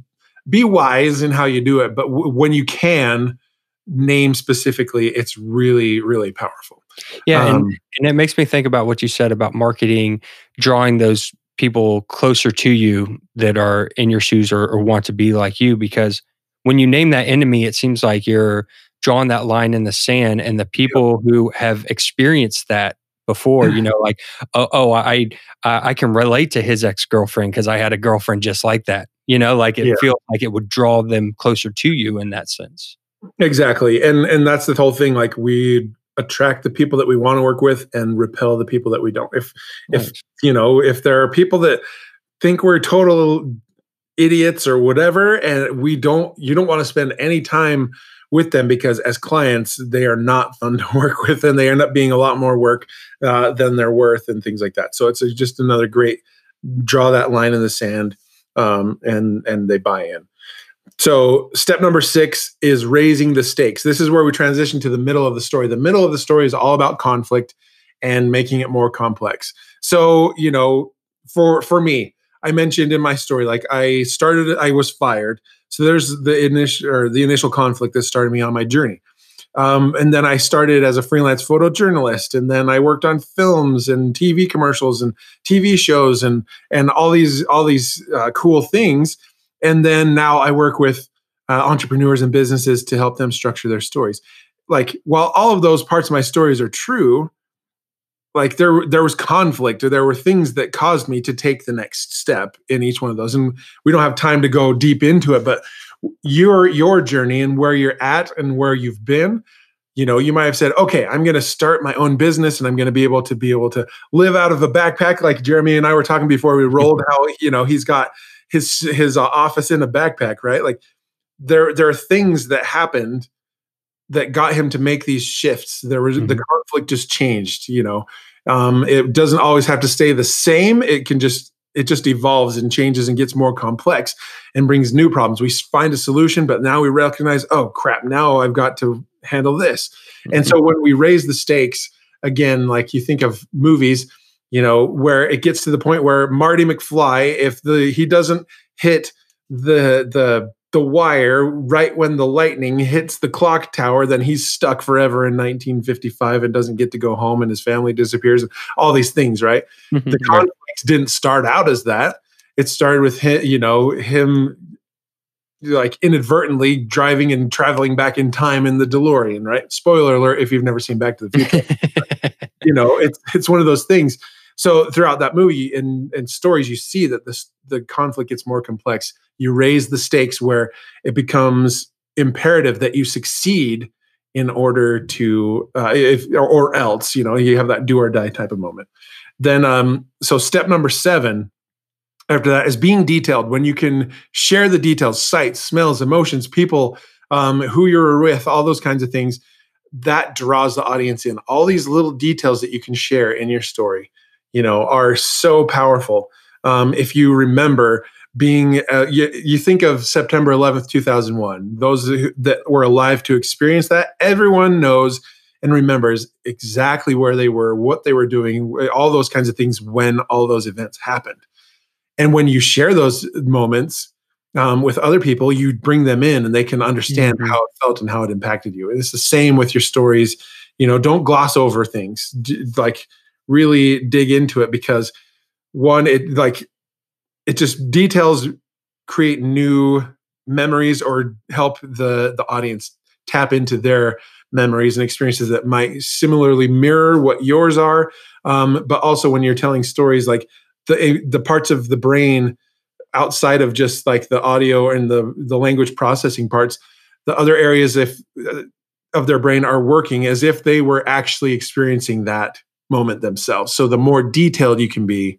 be wise in how you do it but w- when you can name specifically it's really really powerful yeah, um, and, and it makes me think about what you said about marketing, drawing those people closer to you that are in your shoes or, or want to be like you. Because when you name that enemy, it seems like you're drawing that line in the sand, and the people yeah. who have experienced that before you know like oh, oh i i can relate to his ex-girlfriend because i had a girlfriend just like that you know like it yeah. feels like it would draw them closer to you in that sense exactly and and that's the whole thing like we attract the people that we want to work with and repel the people that we don't. If if you know, if there are people that think we're total idiots or whatever and we don't you don't want to spend any time with them because as clients they are not fun to work with and they end up being a lot more work uh, than they're worth and things like that so it's a, just another great draw that line in the sand um, and and they buy in so, step number six is raising the stakes. This is where we transition to the middle of the story. The middle of the story is all about conflict and making it more complex. So, you know, for for me, I mentioned in my story, like I started, I was fired. So there's the initial or the initial conflict that started me on my journey. Um, and then I started as a freelance photojournalist, and then I worked on films and TV commercials and TV shows and and all these all these uh, cool things and then now I work with uh, entrepreneurs and businesses to help them structure their stories. Like while all of those parts of my stories are true, like there there was conflict or there were things that caused me to take the next step in each one of those. And we don't have time to go deep into it, but your your journey and where you're at and where you've been you know you might have said okay i'm going to start my own business and i'm going to be able to be able to live out of a backpack like jeremy and i were talking before we rolled how you know he's got his his uh, office in a backpack, right? Like there there are things that happened that got him to make these shifts. There was mm-hmm. the conflict just changed, you know. Um, it doesn't always have to stay the same. It can just it just evolves and changes and gets more complex and brings new problems. We find a solution, but now we recognize, oh crap, now I've got to handle this. Mm-hmm. And so when we raise the stakes, again, like you think of movies, you know, where it gets to the point where Marty McFly, if the he doesn't hit the the the wire right when the lightning hits the clock tower, then he's stuck forever in 1955 and doesn't get to go home, and his family disappears, all these things, right? Mm-hmm. the conflicts didn't start out as that. It started with him, you know, him like inadvertently driving and traveling back in time in the DeLorean, right? Spoiler alert if you've never seen Back to the Future. you know, it's it's one of those things so throughout that movie and stories, you see that this the conflict gets more complex. You raise the stakes where it becomes imperative that you succeed in order to uh, if or, or else you know you have that do or die type of moment. Then um, so step number seven after that is being detailed when you can share the details sights smells emotions people um, who you're with all those kinds of things that draws the audience in all these little details that you can share in your story you know, are so powerful. Um, if you remember being, uh, you, you, think of September 11th, 2001, those that were alive to experience that, everyone knows and remembers exactly where they were, what they were doing, all those kinds of things when all those events happened. and when you share those moments um, with other people, you bring them in and they can understand mm-hmm. how it felt and how it impacted you. And it's the same with your stories. You know, don't gloss over things. Like really dig into it because one, it like it just details create new memories or help the the audience tap into their memories and experiences that might similarly mirror what yours are. Um, but also when you're telling stories, like the the parts of the brain outside of just like the audio and the the language processing parts the other areas if uh, of their brain are working as if they were actually experiencing that moment themselves. So the more detailed you can be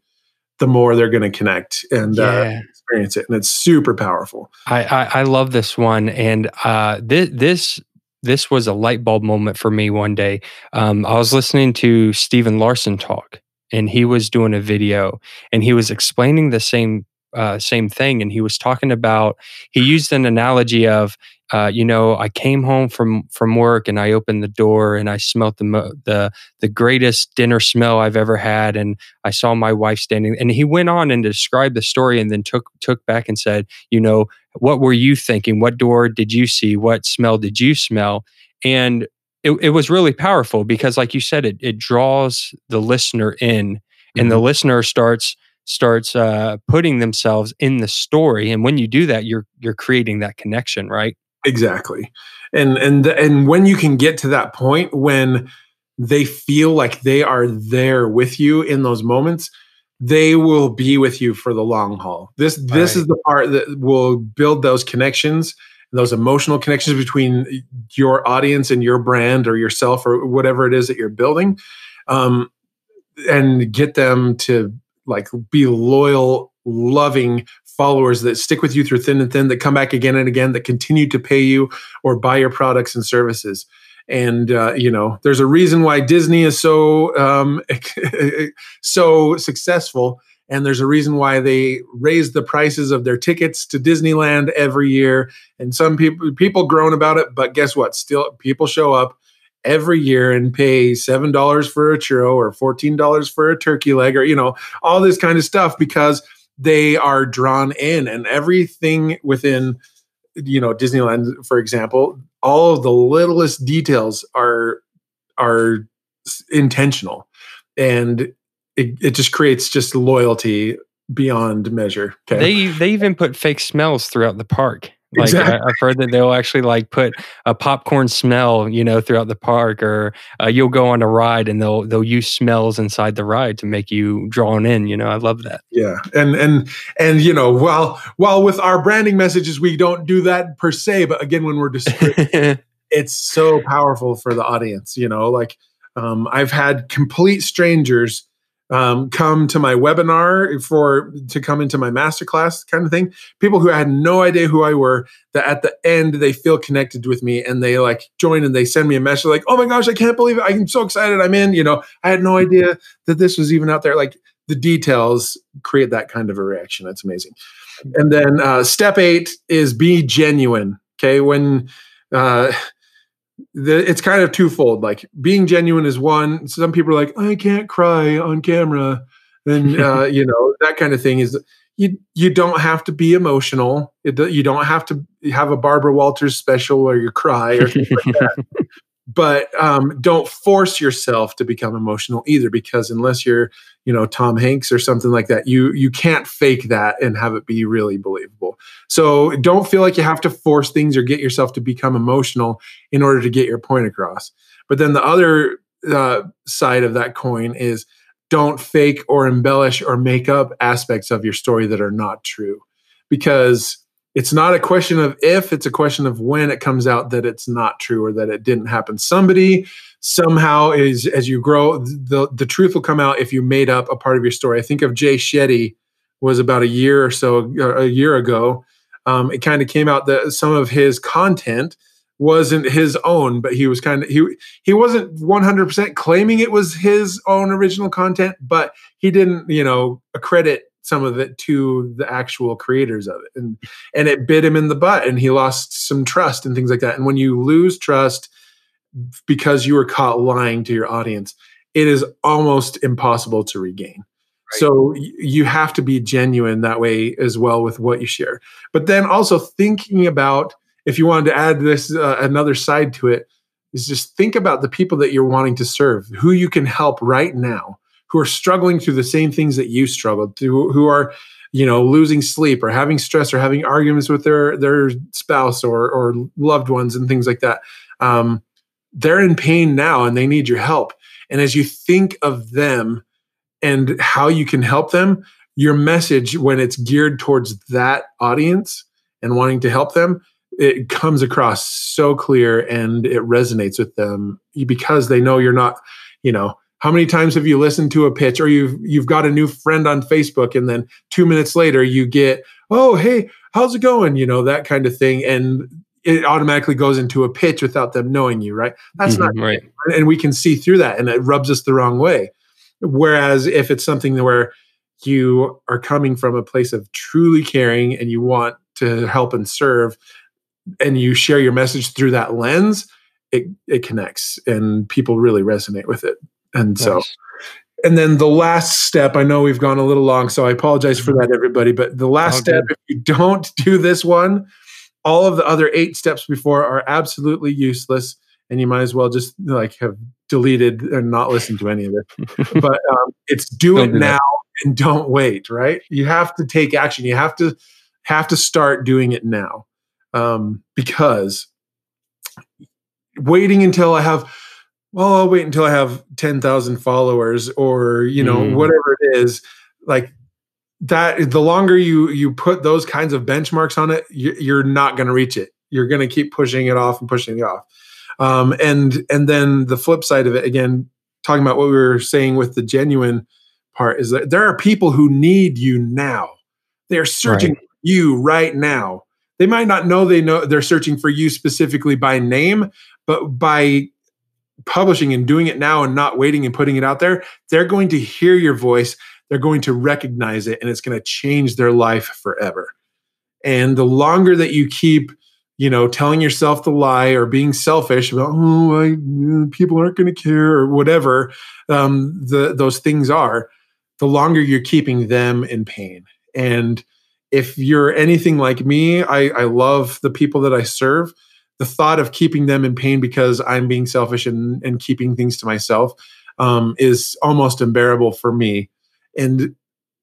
the more they're going to connect and uh, yeah. uh, experience it and it's super powerful. I, I, I love this one and uh this this this was a light bulb moment for me one day. Um, i was listening to Stephen Larsen talk and he was doing a video and he was explaining the same uh, same thing and he was talking about he used an analogy of uh, you know i came home from from work and i opened the door and i smelt the the the greatest dinner smell i've ever had and i saw my wife standing and he went on and described the story and then took took back and said you know what were you thinking? What door did you see? What smell did you smell? And it, it was really powerful because like you said it, it draws the listener in and mm-hmm. the listener starts starts uh, putting themselves in the story. And when you do that you're you're creating that connection right exactly and and and when you can get to that point when they feel like they are there with you in those moments they will be with you for the long haul this this right. is the part that will build those connections those emotional connections between your audience and your brand or yourself or whatever it is that you're building um, and get them to like be loyal loving followers that stick with you through thin and thin that come back again and again that continue to pay you or buy your products and services and uh, you know there's a reason why disney is so um, so successful and there's a reason why they raise the prices of their tickets to Disneyland every year. And some people people groan about it, but guess what? Still, people show up every year and pay seven dollars for a churro or fourteen dollars for a turkey leg, or you know all this kind of stuff because they are drawn in, and everything within you know Disneyland, for example, all of the littlest details are are intentional and it, it just creates just loyalty beyond measure. Okay? They they even put fake smells throughout the park. Like exactly. I, have heard that they'll actually like put a popcorn smell, you know, throughout the park, or uh, you'll go on a ride and they'll they'll use smells inside the ride to make you drawn in. You know, I love that. Yeah, and and and you know, while while with our branding messages we don't do that per se, but again, when we're describing, it's so powerful for the audience. You know, like um, I've had complete strangers um, come to my webinar for to come into my masterclass kind of thing. People who had no idea who I were, that at the end they feel connected with me and they like join and they send me a message like, "Oh my gosh, I can't believe it! I'm so excited! I'm in!" You know, I had no idea that this was even out there. Like the details create that kind of a reaction. That's amazing. And then uh, step eight is be genuine. Okay, when uh, the, it's kind of twofold. Like being genuine is one. Some people are like, I can't cry on camera, and uh, you know that kind of thing is. You you don't have to be emotional. It, you don't have to have a Barbara Walters special where you cry or like that. but um, don't force yourself to become emotional either because unless you're you know tom hanks or something like that you you can't fake that and have it be really believable. So don't feel like you have to force things or get yourself to become emotional in order to get your point across. But then the other uh, side of that coin is don't fake or embellish or make up aspects of your story that are not true. Because it's not a question of if, it's a question of when it comes out that it's not true or that it didn't happen. Somebody somehow is as you grow, the the truth will come out if you made up a part of your story. I think of Jay Shetty was about a year or so a year ago. Um, it kind of came out that some of his content wasn't his own, but he was kind of he he wasn't 100% claiming it was his own original content, but he didn't, you know, accredit some of it to the actual creators of it and and it bit him in the butt and he lost some trust and things like that and when you lose trust because you were caught lying to your audience it is almost impossible to regain. So you have to be genuine that way as well with what you share. But then also thinking about if you wanted to add this uh, another side to it is just think about the people that you're wanting to serve, who you can help right now, who are struggling through the same things that you struggled through, who are you know losing sleep or having stress or having arguments with their their spouse or or loved ones and things like that. Um, they're in pain now and they need your help. And as you think of them and how you can help them your message when it's geared towards that audience and wanting to help them it comes across so clear and it resonates with them because they know you're not you know how many times have you listened to a pitch or you've you've got a new friend on facebook and then two minutes later you get oh hey how's it going? You know that kind of thing. And it automatically goes into a pitch without them knowing you right that's mm-hmm, not right and we can see through that and it rubs us the wrong way whereas if it's something where you are coming from a place of truly caring and you want to help and serve and you share your message through that lens it it connects and people really resonate with it and nice. so, and then the last step, I know we've gone a little long, so I apologize for mm-hmm. that, everybody. But the last oh, step, if you don't do this one, all of the other eight steps before are absolutely useless. And you might as well just like have deleted and not listened to any of it. but um, it's do don't it do now that. and don't wait, right? You have to take action. You have to have to start doing it now. Um, because waiting until I have well, I'll wait until I have 10,000 followers or, you know, mm. whatever it is. Like that, the longer you, you put those kinds of benchmarks on it, you're not going to reach it. You're going to keep pushing it off and pushing it off. Um, and, and then the flip side of it, again, talking about what we were saying with the genuine part is that there are people who need you now. They're searching right. you right now. They might not know they know they're searching for you specifically by name, but by publishing and doing it now and not waiting and putting it out there, they're going to hear your voice, they're going to recognize it, and it's going to change their life forever. And the longer that you keep, you know, telling yourself the lie or being selfish about, oh, I, people aren't going to care or whatever um, the, those things are, the longer you're keeping them in pain. And if you're anything like me, I, I love the people that I serve the thought of keeping them in pain because I'm being selfish and, and keeping things to myself um, is almost unbearable for me. And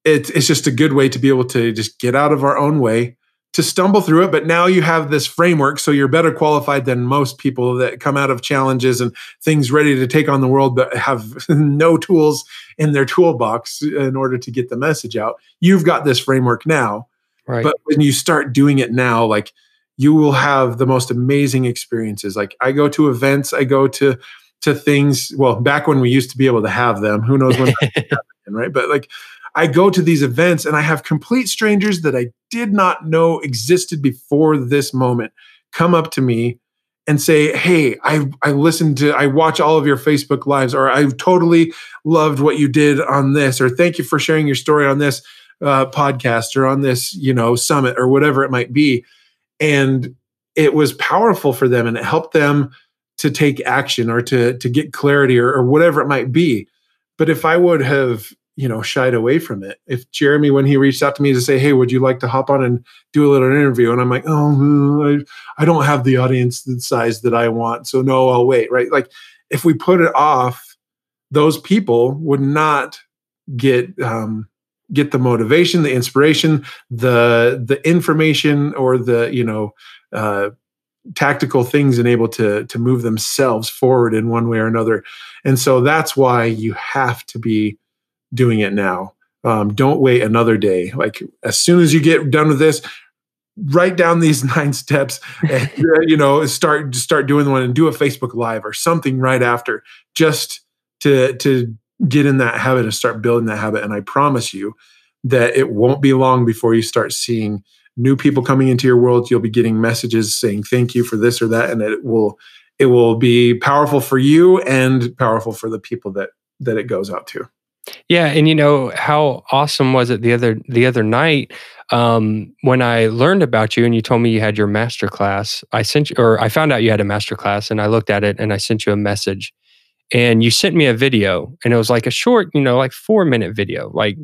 it, it's just a good way to be able to just get out of our own way to stumble through it. But now you have this framework, so you're better qualified than most people that come out of challenges and things ready to take on the world, but have no tools in their toolbox in order to get the message out. You've got this framework now. Right. But when you start doing it now, like you will have the most amazing experiences. Like I go to events, I go to to things. Well, back when we used to be able to have them, who knows when, right? But like I go to these events and I have complete strangers that I did not know existed before this moment come up to me and say, "Hey, I I listened to I watch all of your Facebook lives or I totally loved what you did on this or thank you for sharing your story on this uh, podcast or on this, you know, summit or whatever it might be." and it was powerful for them and it helped them to take action or to to get clarity or, or whatever it might be but if i would have you know shied away from it if jeremy when he reached out to me to say hey would you like to hop on and do a little interview? and i'm like oh i, I don't have the audience the size that i want so no i'll wait right? Like if we put it off those people would not get um, get the motivation the inspiration the the information or the you know uh, tactical things and able to to move themselves forward in one way or another. And so that's why you have to be doing it now. Um, don't wait another day. Like as soon as you get done with this write down these nine steps and you know start start doing the one and do a facebook live or something right after just to to get in that habit and start building that habit. And I promise you that it won't be long before you start seeing new people coming into your world. You'll be getting messages saying thank you for this or that, and it will it will be powerful for you and powerful for the people that that it goes out to. Yeah, and you know how awesome was it the other the other night um, when I learned about you and you told me you had your master class. I sent you, or I found out you had a master class, and I looked at it and I sent you a message and you sent me a video and it was like a short you know like four minute video like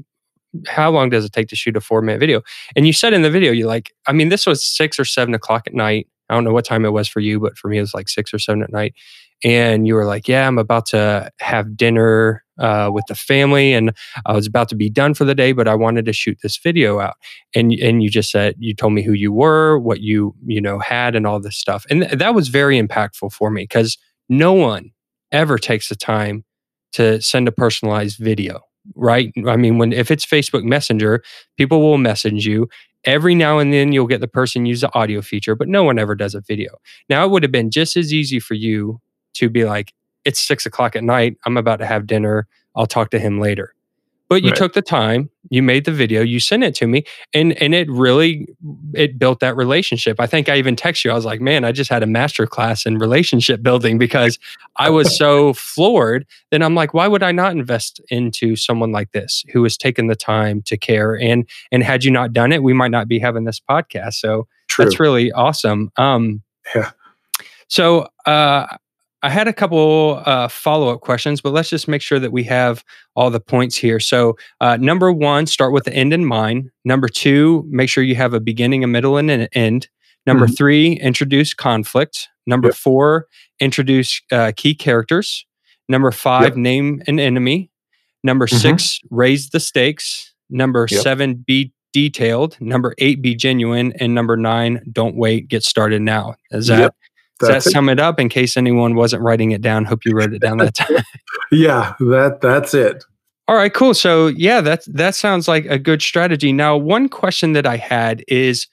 how long does it take to shoot a four minute video? And you said in the video, you like, I mean, this was six or seven o'clock at night. I don't know what time it was for you, but for me, it was like six or seven at night. And you were like, yeah, I'm about to have dinner uh, with the family and I was about to be done for the day, but I wanted to shoot this video out. And, and you just said, you told me who you were, what you, you know, had and all this stuff. And th- that was very impactful for me because no one ever takes the time to send a personalized video right? I mean when if it's facebook messenger people will message you. Every now and then you'll get the person use the audio feature but no one ever does a video. Now it would have been just as easy for you to be like it's six o'clock at night. I'm about to have dinner. I'll talk to him later but you right. took the time you made the video you sent it to me and and it really it built that relationship. I think i even text you i was like man i just had a master class in relationship building because i was so floored. Then i'm like why would i not invest into someone like this who has taken the time to care? And and had you not done it we might not be having this podcast. So True. that's really awesome. Um yeah. so uh I had a couple uh, follow up questions, but let's just make sure that we have all the points here. So, uh, number one, start with the end in mind. Number two, make sure you have a beginning, a middle, and an end. Number mm-hmm. three, introduce conflict. Number yep. four, introduce uh, key characters. Number five, yep. name an enemy. Number mm-hmm. six, raise the stakes. Number yep. seven, be detailed. Number eight, be genuine. And number nine, don't wait, get started now. Is that does that sum it up in case anyone wasn't writing it down? Hope you wrote it down that time. yeah, that that's it. All right, cool. So yeah, that that sounds like a good strategy. Now, one question that I had is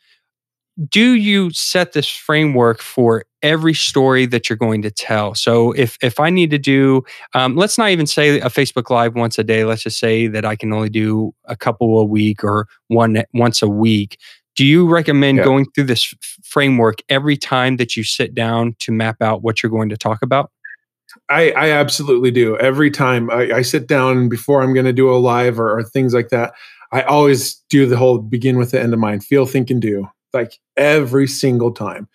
do you set this framework for every story that you're going to tell so if if i need to do um, let's not even say a facebook live once a day let's just say that i can only do a couple a week or one once a week do you recommend yeah. going through this framework every time that you sit down to map out what you're going to talk about? I, I absolutely do. Every time I, I sit down before I'm going to do a live or, or things like that, I always do the whole begin with the end of mind, feel, think, and do, like every single time.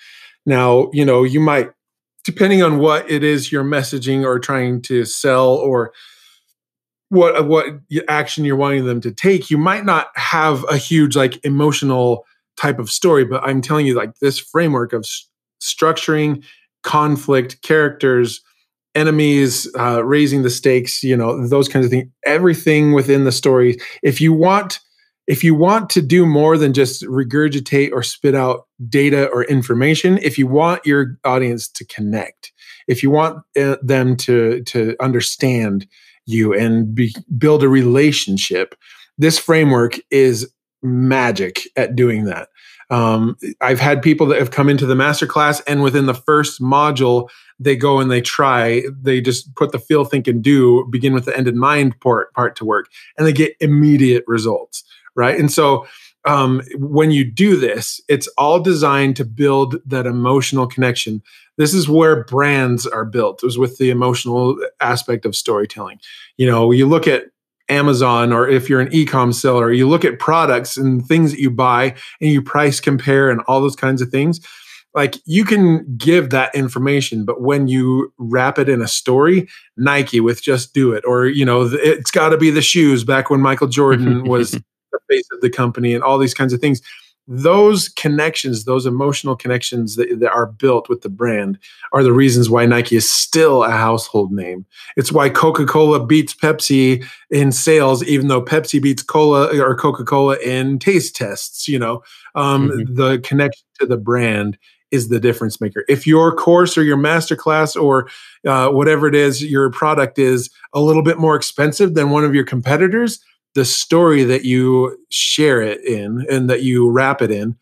Now, you know, you might, depending on what it is you're messaging or trying to sell or what what action you're wanting them to take, you might not have a huge like emotional type of story but i'm telling you like this framework of s- structuring conflict characters enemies uh, raising the stakes you know those kinds of things everything within the story. If you want if you want to do more than just regurgitate or spit out data or information if you want your audience to connect if you want uh, them to to understand you and be, build a relationship this framework is magic at doing that. Um, I've had people that have come into the masterclass, and within the first module, they go and they try. They just put the feel, think, and do. Begin with the end in mind part part to work, and they get immediate results. Right, and so um, when you do this, it's all designed to build that emotional connection. This is where brands are built. It was with the emotional aspect of storytelling. You know, you look at Amazon or if you're an e-com seller, you look at products and things that you buy and you price compare and all those kinds of things. Like you can give that information, but when you wrap it in a story, Nike with just do it, or you know, it's got to be the shoes back when Michael Jordan was the face of the company and all these kinds of things those connections, those emotional connections that, that, are built with the brand are the reasons why Nike is still a household name. It's why Coca Cola beats Pepsi in sales, even though Pepsi beats Cola or Coca Cola in taste tests. You know, um, mm-hmm. the connection to the brand is the difference maker. If your course or your masterclass or uh, whatever it is, your product is a little bit more expensive than one of your competitors, the story that you share it in and that you wrap it in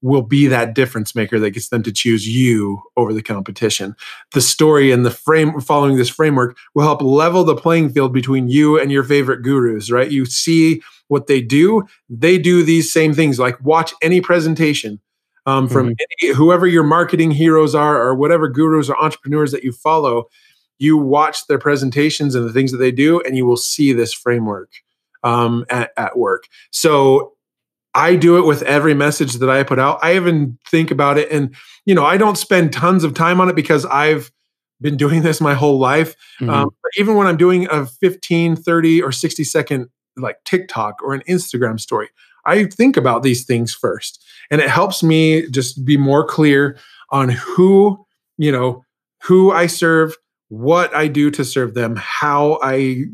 will be that difference maker that gets them to choose you over the competition. The story and the frame following this framework will help level the playing field between you and your favorite gurus, right? You see what they do, they do these same things. Like watch any presentation um, from mm-hmm. any, whoever your marketing heroes are or whatever gurus or entrepreneurs that you follow. You watch their presentations and the things that they do, and you will see this framework um, at, at work. So I do it with every message that I put out. I even think about it and, you know, I don't spend tons of time on it because I've been doing this my whole life. Mm-hmm. Um, even when I'm doing a 15, 30, or 60 second like TikTok or an Instagram story. I think about these things first. And it helps me just be more clear on who, you know, who I serve, what I do to serve them, how I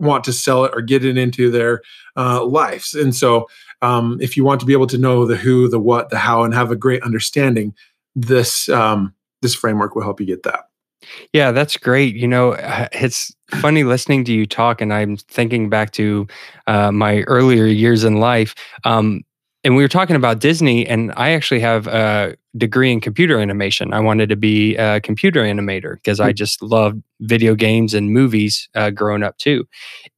want to sell it or get it into their uh, lives. And so, um, if you want to be able to know the who, the what, the how, and have a great understanding, this um, this framework will help you get that. Yeah, that's great. You know, uh, it's funny listening to you talk, and I'm thinking back to uh, my earlier years in life. Um, and we were talking about Disney, and I actually have a degree in computer animation. I wanted to be a computer animator because I hmm. just loved video games and movies uh, growing up too.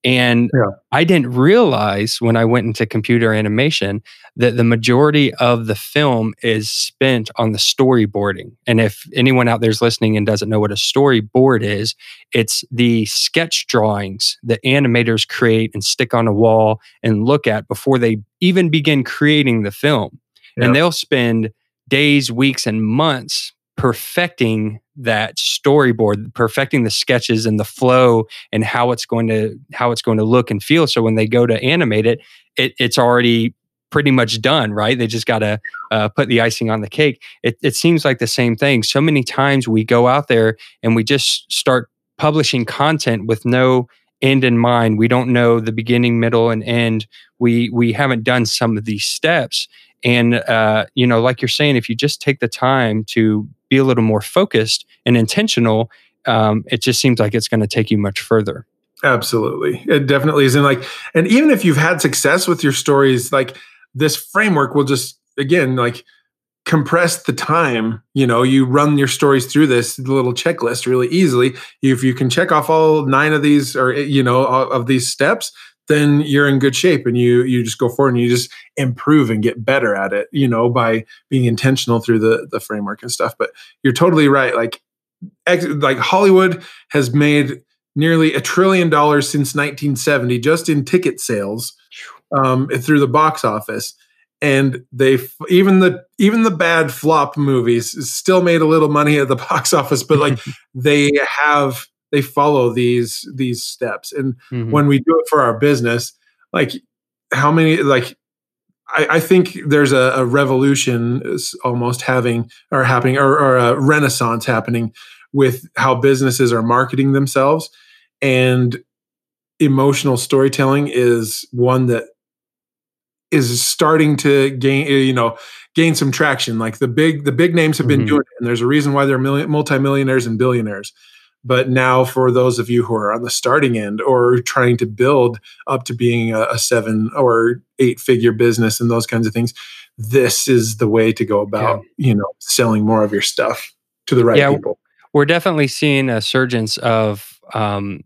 And yeah. I didn't realize when I went into computer animation that the majority of the film is spent on the storyboarding. And if anyone out there's listening and doesn't know what a storyboard is, it's the sketch drawings that animators create and stick on a wall and look at before they even begin creating the film. Yeah. And they'll spend days, weeks, and months perfecting that storyboard perfecting the sketches and the flow and how it's going to how it's going to look and feel. So when they go to animate it, it it's already pretty much done right? They just got to uh, put the icing on the cake. It, it seems like the same thing. So many times we go out there and we just start publishing content with no end in mind. We don't know the beginning middle and end. We we haven't done some of these steps and uh, you know like you're saying if you just take the time to be a little more focused and intentional, um, it just seems like it's going to take you much further. Absolutely. It definitely is. And like, and even if you've had success with your stories, like this framework will just, again, like compress the time. You know, you run your stories through this little checklist really easily. If you can check off all nine of these or, you know, of these steps, then you're in good shape and you you just go forward and you just improve and get better at it you know by being intentional through the the framework and stuff. But you're totally right. Like ex, like hollywood has made nearly a trillion dollars since 1970 just in ticket sales um, through the box office. And they even the even the bad flop movies still made a little money at the box office but like they have they follow these these steps and mm-hmm. when we do it for our business like how many like I, I think there's a, a, revolution almost having or happening or, or a renaissance happening with how businesses are marketing themselves and emotional storytelling is one that is starting to gain you know gain some traction like the big the big names have been mm-hmm. doing it and there's a reason why they're million, multimillionaires and billionaires but now, for those of you who are on the starting end or trying to build up to being a, a seven or eight figure business and those kinds of things, this is the way to go about, yeah. you know, selling more of your stuff to the right yeah, people. We're definitely seeing a surge of um,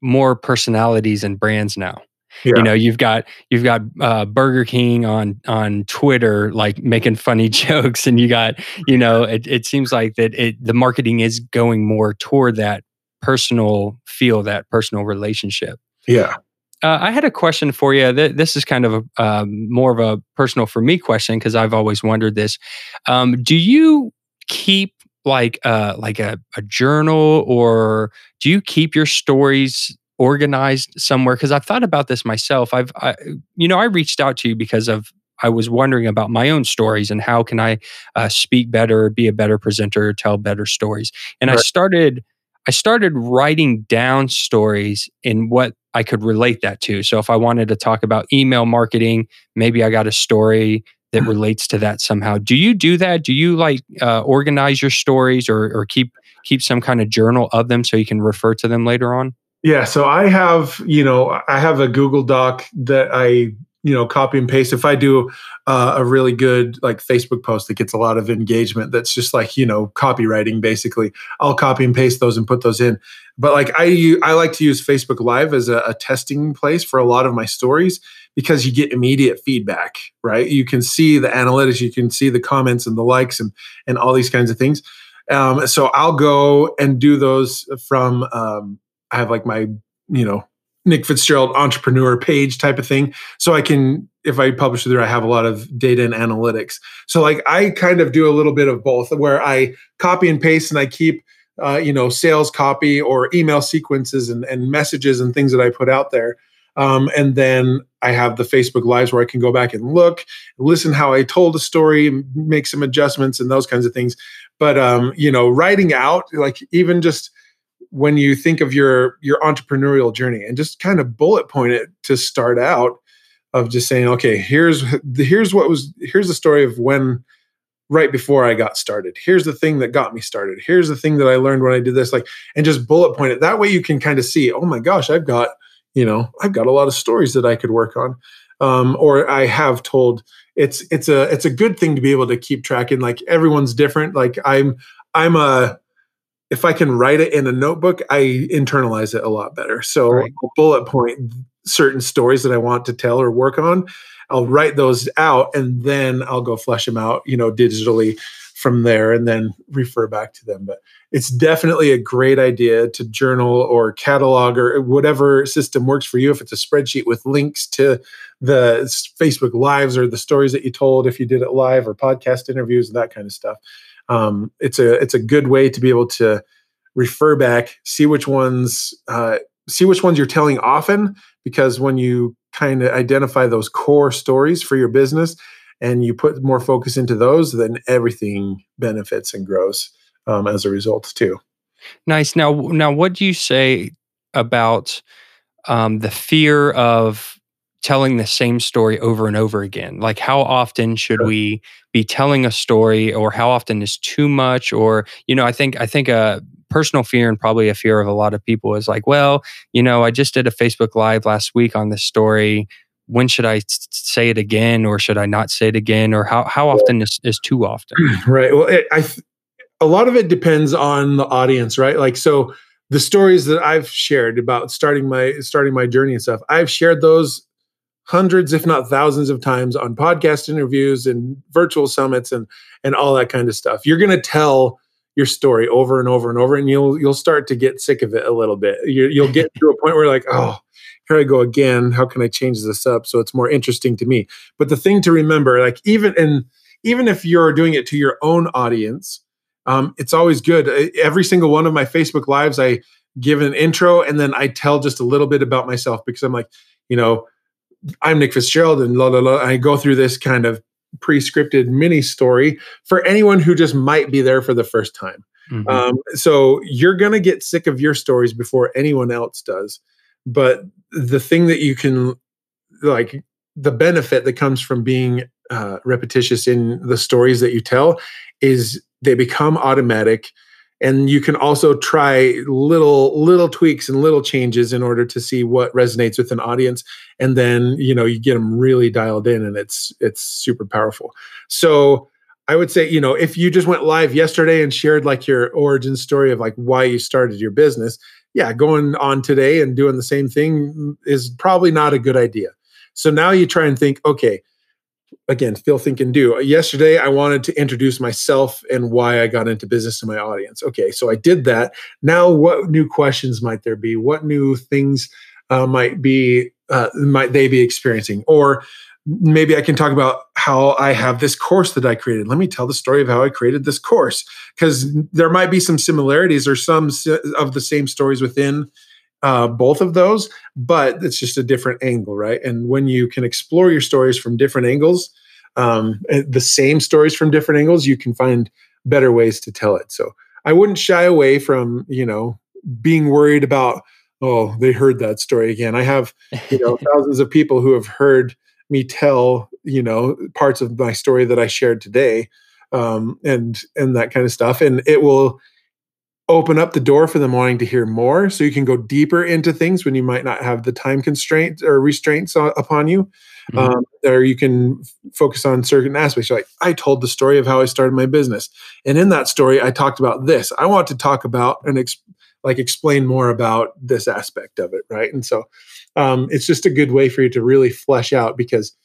more personalities and brands now. Yeah. You know, you've got you've got uh, Burger King on on Twitter, like making funny jokes, and you got you know, it, it seems like that it the marketing is going more toward that personal feel, that personal relationship. Yeah. Uh, I had a question for you. This is kind of a, um, more of a personal for me question because I've always wondered this. Um, do you keep like uh, like a, a journal, or do you keep your stories organized somewhere because I've thought about this myself. I've, I, you know, I reached out to you because of I was wondering about my own stories and how can I uh, speak better, be a better presenter, tell better stories. And right. I started, I started writing down stories in what I could relate that to. So if I wanted to talk about email marketing, maybe I got a story that relates to that somehow. Do you do that? Do you like uh, organize your stories or, or keep keep some kind of journal of them so you can refer to them later on? Yeah, so I have, you know, I have a Google Doc that I, you know, copy and paste. If I do uh, a really good like Facebook post that gets a lot of engagement, that's just like you know copywriting basically. I'll copy and paste those and put those in. But like I, I like to use Facebook Live as a, a testing place for a lot of my stories because you get immediate feedback, right? You can see the analytics, you can see the comments and the likes and and all these kinds of things. Um, so I'll go and do those from um, I have like my, you know, Nick Fitzgerald entrepreneur page type of thing. So I can, if I publish there, I have a lot of data and analytics. So like I kind of do a little bit of both where I copy and paste and I keep, uh, you know, sales copy or email sequences and, and messages and things that I put out there. Um, and then I have the Facebook Lives where I can go back and look, listen how I told a story, make some adjustments and those kinds of things. But um, you know, writing out, like even just when you think of your your entrepreneurial journey and just kind of bullet point it to start out of just saying, okay, here's here's what was here's the story of when right before I got started. Here's the thing that got me started. Here's the thing that I learned when I did this. Like, and just bullet point it. That way you can kind of see, oh my gosh, I've got, you know, I've got a lot of stories that I could work on. Um, or I have told it's it's a it's a good thing to be able to keep track and like everyone's different. Like I'm I'm a if I can write it in a notebook, I internalize it a lot better. So right. bullet point certain stories that I want to tell or work on. I'll write those out and then I'll go flesh them out, you know, digitally from there and then refer back to them. But it's definitely a great idea to journal or catalog or whatever system works for you. If it's a spreadsheet with links to the Facebook lives or the stories that you told, if you did it live or podcast interviews and that kind of stuff. Um, it's a it's a good way to be able to refer back, see which ones uh, see which ones you're telling often, because when you kind of identify those core stories for your business and you put more focus into those, then everything benefits and grows um, as a result too. Nice. Now, now, what do you say about um, the fear of telling the same story over and over again? Like, how often should we be telling a story, or how often is too much? Or, you know, I think I think a personal fear and probably a fear of a lot of people is like, well, you know, I just did a Facebook Live last week on this story. When should I say it again, or should I not say it again, or how how often is, is too often? Right. Well, it, I th- a lot of it depends on the audience, right? Like so. The stories that I've shared about starting my starting my journey and stuff, I've shared those hundreds, if not thousands of times on podcast interviews and virtual summits and and all that kind of stuff. You're going to tell your story over and over and over, and you'll you'll start to get sick of it a little bit. You, will get to a point where like, oh, here I go again. How can I change this up so it's more interesting to me? But the thing to remember, like even in even if you're doing it to your own audience, um, it's always good. Every single one of my Facebook lives, I give an intro and then I tell just a little bit about myself because I'm like, you know, I'm Nick Fitzgerald and la la la. I go through this kind of pre-scripted mini story for anyone who just might be there for the first time. Mm-hmm. Um, so you're gonna get sick of your stories before anyone else does. But the thing that you can like the benefit that comes from being uh, repetitious in the stories that you tell is they become automatic and you can also try little little tweaks and little changes in order to see what resonates with an audience. And then you know you get them really dialed in and it's it's super powerful. So i would say you know if you just went live yesterday and shared like your origin story of like why you started your business yeah going on today and doing the same thing is probably not a good idea. So now you try and think okay again, feel, think, and do. Yesterday, I wanted to introduce myself and why I got into business to my audience. Okay, so I did that. Now, what new questions might there be? What new things uh, might be uh, might they be experiencing? Or maybe I can talk about how I have this course that I created. Let me tell the story of how I created this course because there might be some similarities or some of the same stories within uh, both of those, but it's just a different angle, right? And when you can explore your stories from different angles, um, the same stories from different angles, you can find better ways to tell it. So I wouldn't shy away from, you know, being worried about, oh, they heard that story again. I have, you know, thousands of people who have heard me tell, you know, parts of my story that I shared today, um, and and that kind of stuff, and it will open up the door for them wanting to hear more so you can go deeper into things when you might not have the time constraints or restraints upon you. Mm-hmm. um, or you can f- focus on certain aspects. Like i told the story of how i started my business and in that story i talked about this. I want to talk about and ex- like explain more about this aspect of it right? And so um, it's just a good way for you to really flesh out because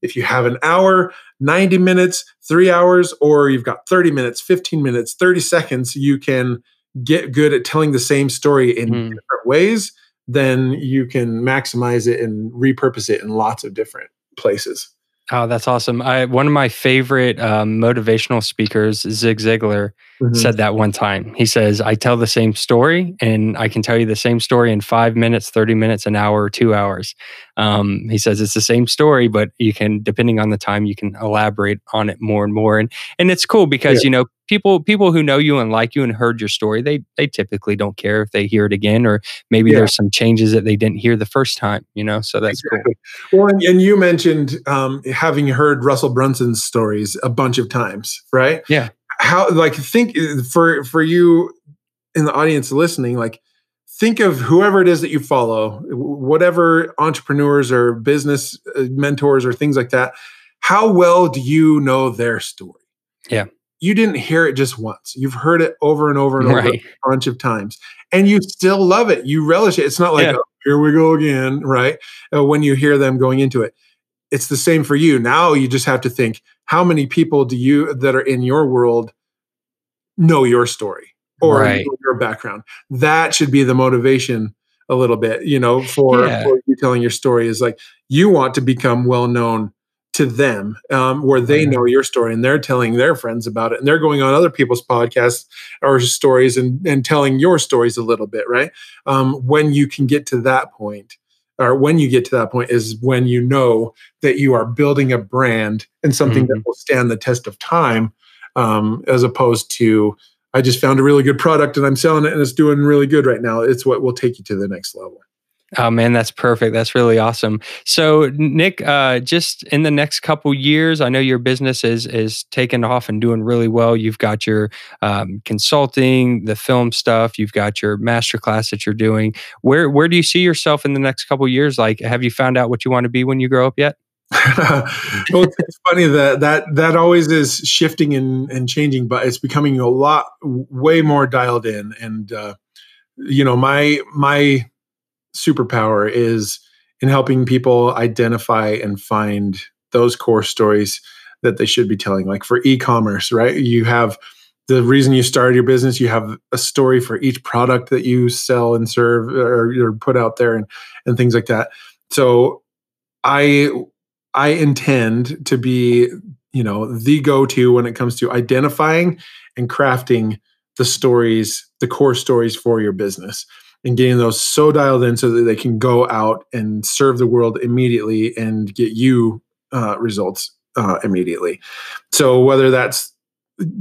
if you have an hour 90 minutes three hours or you've got 30 minutes 15 minutes 30 seconds you can get good at telling the same story in mm. different ways, then you can maximize it and repurpose it in lots of different places. Oh, that's awesome. I, one of my favorite um, motivational speakers, Zig Ziglar, mm-hmm. said that one time. He says, I tell the same story and I can tell you the same story in five minutes, 30 minutes, an hour, two hours. Um, he says it's the same story, but you can, depending on the time, you can elaborate on it more and more. And and it's cool because, yeah. you know, people people who know you and like you and heard your story, they they typically don't care if they hear it again, or maybe yeah. there's some changes that they didn't hear the first time, you know. So that's exactly. cool. Well, and, and you mentioned um, having heard Russell Brunson's stories a bunch of times, right? Yeah how like think for for you in the audience listening like think of whoever it is that you follow whatever entrepreneurs or business uh, mentors or things like that how well do you know their story? Yeah. You didn't hear it just once. You've heard it over and over and over right. a bunch of times and you still love it. You relish it. It's not like yeah. oh, here we go again right? Uh, when you hear them going into it it's the same for you now you just have to think how many people do you that are in your world know your story or right. your background that should be the motivation a little bit you know for, yeah. for, you telling your story is like you want to become well known to them um, where they know your story and they're telling their friends about it and they're going on other people's podcasts or stories and, and telling your stories a little bit right um, when you can get to that point or when you get to that point is when you know that you are building a brand and something mm-hmm. that will stand the test of time um, as opposed to I just found a really good product and I'm selling it and it's doing really good right now. It's what will take you to the next level. Oh man, that's perfect. That's really awesome. So, Nick, uh, just in the next couple years, I know your business is is taking off and doing really well. You've got your um, consulting, the film stuff. You've got your masterclass that you're doing. Where where do you see yourself in the next couple years? Like, have you found out what you want to be when you grow up yet? well, it's funny that that that always is shifting and, and changing, but it's becoming a lot way more dialed in. And uh, you know, my my superpower is in helping people identify and find those core stories that they should be telling. Like for e-commerce, right? You have the reason you started your business. You have a story for each product that you sell and serve or, or put out there, and and things like that. So I I intend to be, you know, the go-to when it comes to identifying and crafting the stories, the core stories for your business and getting those so dialed in so that they can go out and serve the world immediately and get you uh, results uh, immediately. So whether that's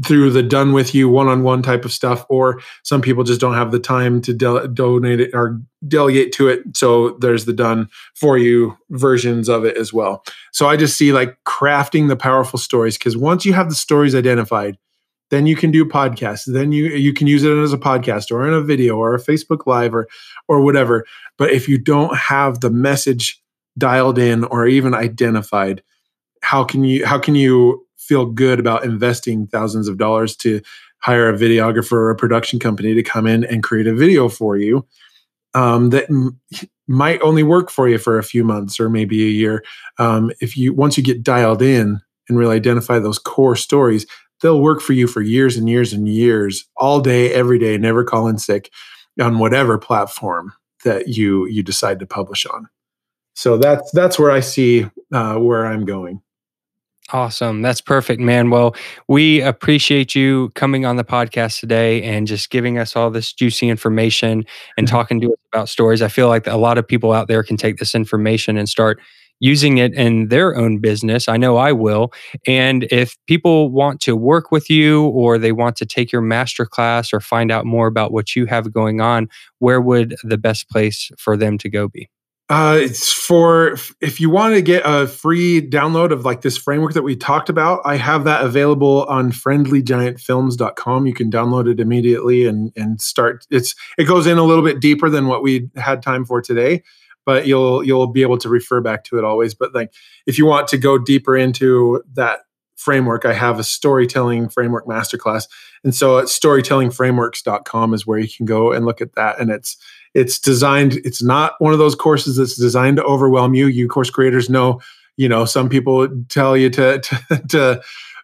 through the done with you one-on-one type of stuff or some people just don't have the time to de- donate it or delegate to it so there's the done for you versions of it as well so i just see like crafting the powerful stories because once you have the stories identified then you can do podcasts then you you can use it as a podcast or in a video or a facebook live or or whatever but if you don't have the message dialed in or even identified how can you how can you feel good about investing thousands of dollars to hire a videographer or a production company to come in and create a video for you um, that m- might only work for you for a few months or maybe a year. Um, if you once you get dialed in and really identify those core stories, they'll work for you for years and years and years, all day, every day, never calling sick on whatever platform that you you decide to publish on. So that's that's where I see uh, where I'm going. Awesome. That's perfect, man. Well, we appreciate you coming on the podcast today and just giving us all this juicy information and talking to us about stories. I feel like a lot of people out there can take this information and start using it in their own business. I know I will. And if people want to work with you or they want to take your master class or find out more about what you have going on, where would the best place for them to go be? Uh, it's for if you want to get a free download of like this framework that we talked about, I have that available on friendlygiantfilms.com. You can download it immediately and and start. It's it goes in a little bit deeper than what we had time for today, but you'll you'll be able to refer back to it always. But like if you want to go deeper into that framework, I have a storytelling framework masterclass, and so at storytellingframeworks.com is where you can go and look at that, and it's it's designed, it's not one of those courses that's designed to overwhelm you. You course creators know, you know, some people tell you to, to, to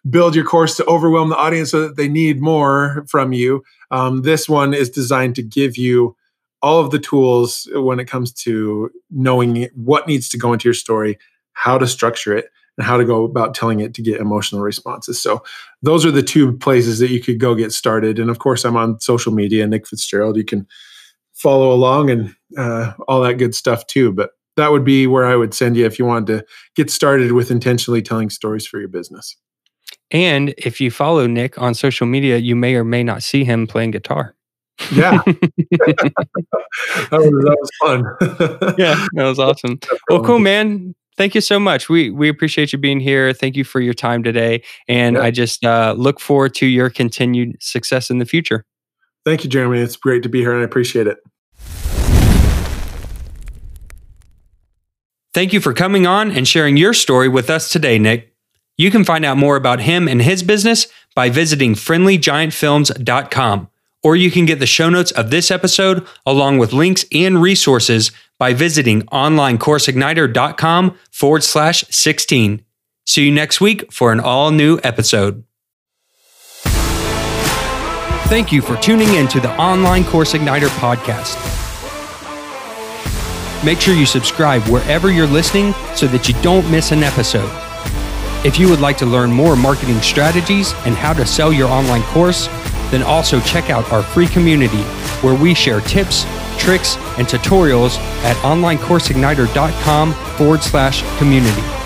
build your course to overwhelm the audience so that they need more from you. Um, this one is designed to give you all of the tools when it comes to knowing what needs to go into your story, how to structure it, and how to go about telling it to get emotional responses. So those are the two places that you could go get started. And of course, I'm on social media, Nick Fitzgerald. You can follow along and uh, all that good stuff too. But that would be where I would send you if you wanted to get started with intentionally telling stories for your business. And if you follow Nick on social media, you may or may not see him playing guitar. Yeah. that, was, that was fun. yeah, that was awesome. Well, cool, man. Thank you so much. We we appreciate you being here. Thank you for your time today, and yeah. I just uh, look forward to your continued success in the future. Thank you, Jeremy. It's great to be here, and I appreciate it. Thank you for coming on and sharing your story with us today, Nick. You can find out more about him and his business by visiting friendlygiantfilms.com, or you can get the show notes of this episode along with links and resources by visiting onlinecourseigniter.com forward slash 16. See you next week for an all new episode. Thank you for tuning in to the Online Course Igniter podcast. Make sure you subscribe wherever you're listening so that you don't miss an episode. If you would like to learn more marketing strategies and how to sell your online course, then also check out our free community where we share tips, tricks, and tutorials at onlinecourseigniter.com forward slash community.